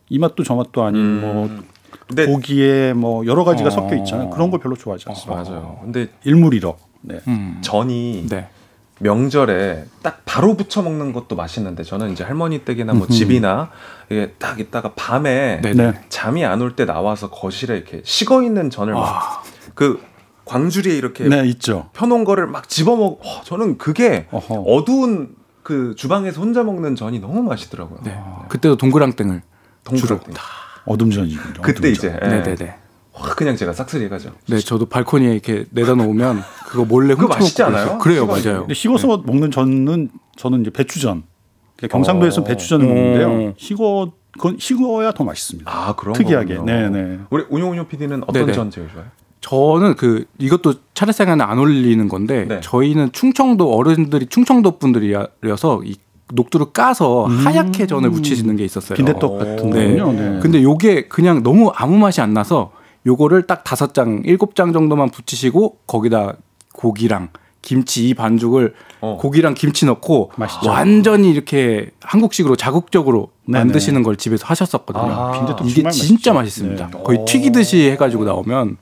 이 맛도 저 맛도 아닌 음. 뭐 근데 고기에 뭐 여러 가지가 어. 섞여 있잖아요. 그런 걸 별로 좋아하지 않습니다. 맞아요. 근데 일물이러. 네. 음. 전이 네. 명절에 딱 바로 부쳐 먹는 것도 맛있는데 저는 이제 할머니 댁이나 뭐. 집이나 이게 딱 있다가 밤에 네. 네. 잠이 안 올 때 나와서 거실에 이렇게 식어 있는 전을 막 그 광주리에 이렇게 네, 있죠. 펴놓은 거를 막 집어먹. 어, 저는 그게 어허. 어두운 그 주방에서 혼자 먹는 전이 너무 맛있더라고요. 네. 그때도 동그랑땡을 주로. 동그랗게. 어둠전이군요. 그때 어둠전. 이제 예. 네네네. 확 그냥 제가 싹쓸이 해가죠. 네, 저도 발코니에 이렇게 내다 놓으면 그거 몰래 그거 맛있지 않아요? 그래요. 맞아요. 근데 식어서 먹는 전은 저는 이제 배추전. 그러니까 경상도에서는 어. 배추전을 음. 먹는데요. 식어 그건 식어야 더 맛있습니다. 아 그런 특이하게. 거군요. 네, 네. 우리 운용운용 PD는 어떤 네네. 전 제일 좋아요? 저는 그 이것도 차례상에는 안 어울리는 건데 네. 저희는 충청도 어른들이 충청도 분들이라서 이 녹두를 까서 하얗게 전을 무치시는 게 있었어요. 빈대떡 같은 네. 네. 근데 요게 그냥 너무 아무 맛이 안 나서 요거를 딱 다섯 장, 일곱 장 정도만 붙이시고 거기다 고기랑 김치 이 반죽을 어. 고기랑 김치 넣고 맛있죠. 완전히 이렇게 한국식으로 자국적으로 네네. 만드시는 걸 집에서 하셨었거든요. 아, 빈대떡 이게 진짜 맛있죠. 맛있습니다. 네. 거의 튀기듯이 해가지고 나오면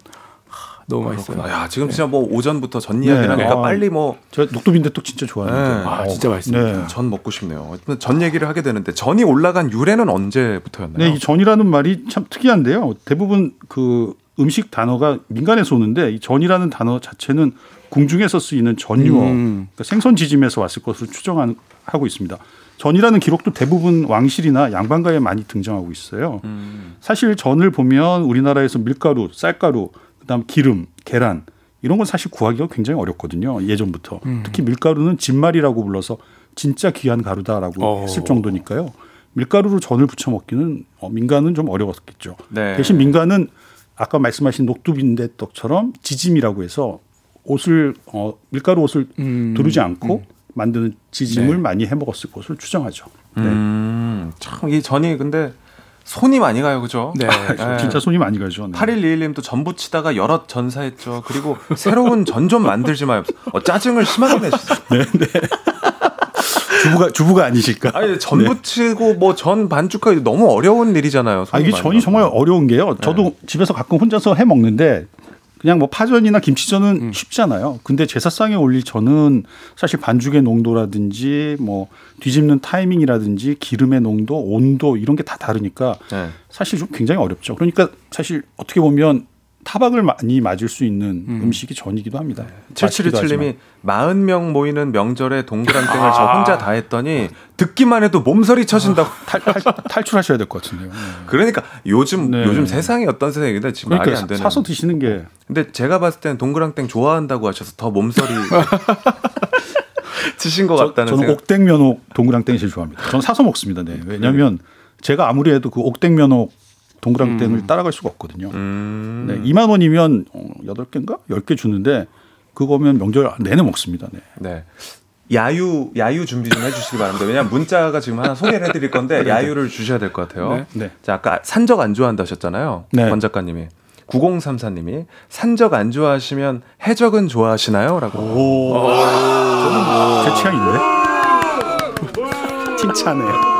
하, 너무 맛있어요. 야, 지금 진짜 뭐 오전 부터 전 이야기를 네. 하니까 아, 빨리 뭐저 녹두빈대떡 진짜 좋아하는데. 네. 아, 진짜 맛있습니다. 네. 전 먹고 싶네요. 전 얘기를 하게 되는데 전이 올라간 유래는 언제부터였나요? 네, 이 전이라는 말이 참 특이한데요. 대부분 그 음식 단어가 민간에서 오는데 이 전이라는 단어 자체는 궁중에서 쓰이는 전유어, 음. 그러니까 생선 지짐에서 왔을 것으로 추정하고 있습니다. 전이라는 기록도 대부분 왕실이나 양반가에 많이 등장하고 있어요. 음. 사실 전을 보면 우리나라에서 밀가루, 쌀가루, 그다음 기름, 계란 이런 건 사실 구하기가 굉장히 어렵거든요. 예전부터 음. 특히 밀가루는 진말이라고 불러서 진짜 귀한 가루다라고 어. 했을 정도니까요. 밀가루로 전을 부쳐 먹기는 어, 민간은 좀 어려웠겠죠. 네. 대신 민간은 아까 말씀하신 녹두빈대떡처럼 지짐이라고 해서 옷을 어, 밀가루 옷을 음. 두르지 않고 만드는 지짐을 네. 많이 해 먹었을 것으로 추정하죠. 네. 음, 참이 전이 근데 손이 많이 가요, 그죠? 네. 네. 진짜 손이 많이 가죠. 네. 8121님도 전부 치다가 여러 전사했죠. 그리고 새로운 전 좀 만들지 마요. 어, 짜증을 심하게 내셨어요. 주부가 주부가 아니실까? 아니 전부 치고 뭐 전 반죽하기 너무 어려운 일이잖아요. 아, 이게 전이. 정말 어려운 게요. 저도 집에서 가끔 혼자서 해 먹는데 그냥 뭐 파전이나 김치전은 음. 쉽잖아요. 근데 제사상에 올릴 전은 사실 반죽의 농도라든지 뭐 뒤집는 타이밍이라든지 기름의 농도, 온도 이런 게 다 다르니까 네. 사실 좀 굉장히 어렵죠. 그러니까 사실 어떻게 보면 타박을 많이 맞을 수 있는 음. 식이 전이기도 합니다. 맛있기도 7727님이 하지만. 40명 모이는 명절에 동그랑땡을 저 혼자 다 했더니 듣기만 해도 몸서리 쳐진다고. 탈, 탈, 탈 출하셔야 될 것 같은데요. 네. 그러니까 요즘 네. 요즘 세상이 어떤 세상인데 지금 말이 그러니까 안 되는. 사서 드시는 게 근데 제가 봤을 때는 동그랑땡 좋아한다고 하셔서 더 몸서리 치신 것 저, 같다는 저는 생각. 옥땡면옥 동그랑땡 제일 좋아합니다. 저는 사서 먹습니다. 네. 왜냐하면 제가 아무리 해도 그 옥땡면옥 동그랑땡을 따라갈 수가 없거든요. 음. 네, 2만 원이면 어, 8개인가? 10개 주는데 그거면 명절 내내 먹습니다. 네. 네. 야유 야유 준비 좀 해주시기 바랍니다. 왜냐하면 문자가 지금 하나 소개를 해드릴 건데 야유를 주셔야 될 것 같아요. 네. 네. 자 아까 산적 안 좋아한다 하셨잖아요. 네. 권 작가님이 9034님이 산적 안 좋아하시면 해적은 좋아하시나요?라고. 제 취향인데. 칭찬해요.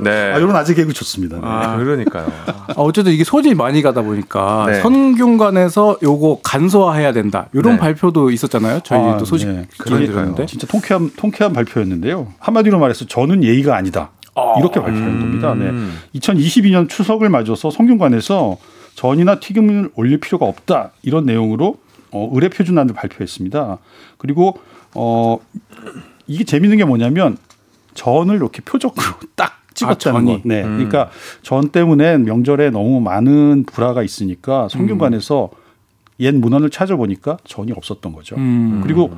네. 아, 이런 아재 개그 좋습니다. 네. 아, 그러니까요. 아, 어쨌든 이게 손이 많이 가다 보니까 네. 선균관에서 요거 간소화해야 된다. 이런 네. 발표도 있었잖아요. 저희도 아, 소식 네. 전해드렸는데. 진짜 통쾌한 통쾌한 발표였는데요. 한마디로 말해서 저는 예의가 아니다. 이렇게 발표한 겁니다. 네. 음. 2022년 추석을 맞아서 성균관에서 전이나 튀김을 올릴 필요가 없다 이런 내용으로 어, 의뢰 표준안을 발표했습니다. 그리고 어 이게 재밌는 게 뭐냐면 전을 이렇게 표적으로 딱 찍었다는 아? 거. 네. 음. 그러니까 전 때문에 명절에 너무 많은 불화가 있으니까 성균관에서 옛 문헌을 찾아보니까 전이 없었던 거죠. 음. 그리고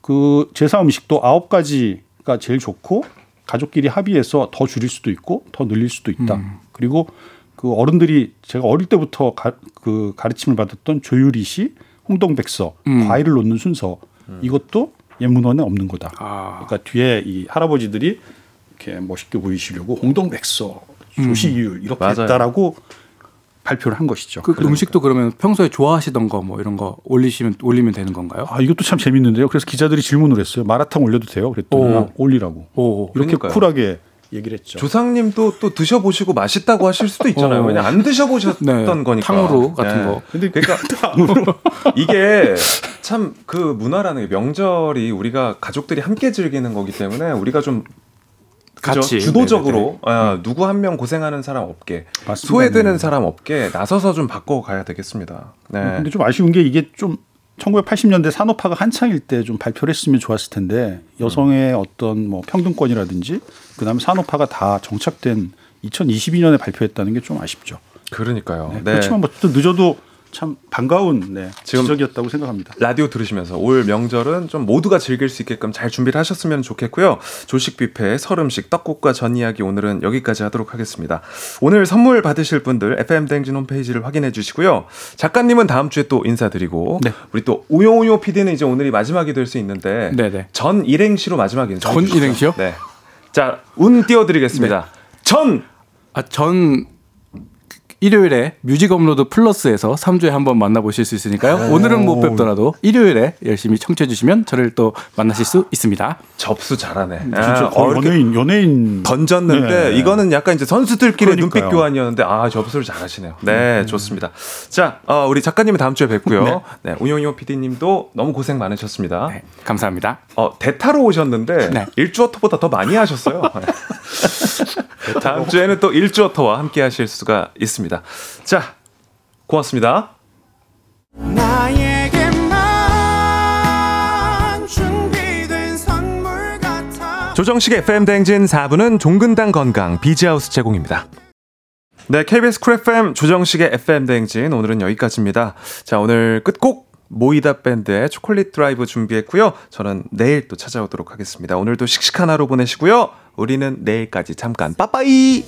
그 제사 음식도 아홉 가지가 제일 좋고 가족끼리 합의해서 더 줄일 수도 있고 더 늘릴 수도 있다. 음. 그리고 그 어른들이 제가 어릴 때부터 가, 그 가르침을 받았던 조유리시, 홍동백서, 음. 과일을 놓는 순서 이것도 옛 문헌에 없는 거다. 아. 그러니까 뒤에 이 할아버지들이 이렇게 멋있게 보이시려고 홍동 백서, 조시이율 이렇게 맞아요. 했다라고 발표를 한 것이죠. 그 음식도 그러면 평소에 좋아하시던 거 뭐 이런 거 올리시면 올리면 되는 건가요? 아 이것도 참 재밌는데요. 그래서 기자들이 질문을 했어요. 마라탕 올려도 돼요? 그랬더니 오. 아, 올리라고. 오. 이렇게 그러니까요. 쿨하게 얘기를 했죠. 조상님도 또 드셔보시고 맛있다고 하실 수도 있잖아요. 어. 왜냐 안 드셔보셨던 네, 거니까. 탕후루 같은 거. 근데 그러니까 이게 참 그 문화라는 게 명절이 우리가 가족들이 함께 즐기는 거기 때문에 우리가 좀? 같이. 주도적으로 아, 누구 한 명 고생하는 사람 없게 맞습니다. 소외되는 네. 사람 없게 나서서 좀 바꿔가야 되겠습니다. 네. 근데 좀 아쉬운 게 이게 좀 1980년대 산업화가 한창일 때 좀 발표를 했으면 좋았을 텐데 여성의 어떤 뭐 평등권이라든지 그다음에 산업화가 다 정착된 2022년에 발표했다는 게 좀 아쉽죠. 그러니까요. 네. 네. 그렇지만 뭐또 늦어도 참 반가운 네, 지금- 지적이었다고 생각합니다. 라디오 들으시면서 올 명절은 좀 모두가 즐길 수 있게끔 잘 준비를 하셨으면 좋겠고요. 조식 뷔페, 설음식, 떡국과 전 이야기 오늘은 여기까지 하도록 하겠습니다. 오늘 선물 받으실 분들 FM 댕진 홈페이지를 확인해 주시고요. 작가님은 다음 주에 또 인사드리고 네. 우리 또 우용우용 PD는 이제 오늘이 마지막이 될 수 있는데 네네. 전 일행시로 마지막 인사. 전. 일행시요? 네. 자, 운 띄워 드리겠습니다. 전 아, 전 일요일에 뮤직 업로드 플러스에서 3주에 한 번 만나보실 수 있으니까요. 오늘은 못 뵙더라도 일요일에 열심히 청취해 주시면 저를 또 만나실 수 있습니다. 접수 잘하네. 진짜 아, 거의 어, 연예인 연예인 던졌는데 네. 이거는 약간 이제 선수들끼리. 눈빛 교환이었는데 아 접수를 잘하시네요. 네 좋습니다. 자 어, 우리 작가님은 다음 주에 뵙고요. 네, 운영이호 PD님도 너무 고생 많으셨습니다. 네, 감사합니다. 어 대타로 오셨는데 네. 일주어터보다 더 많이 하셨어요. 다음 주에는 또 일주어터와 함께 하실 수가 있습니다. 자 고맙습니다. 조정식의 FM 대행진 4부는 종근당 건강 비지하우스 제공입니다. 네, KBS 쿨 FM 조정식의 FM 대행진 오늘은 여기까지입니다. 자, 오늘 끝곡 모이다 밴드의 초콜릿 드라이브 준비했고요. 저는 내일 또 찾아오도록 하겠습니다. 오늘도 씩씩한 하루 보내시고요. 우리는 내일까지 잠깐 빠빠이!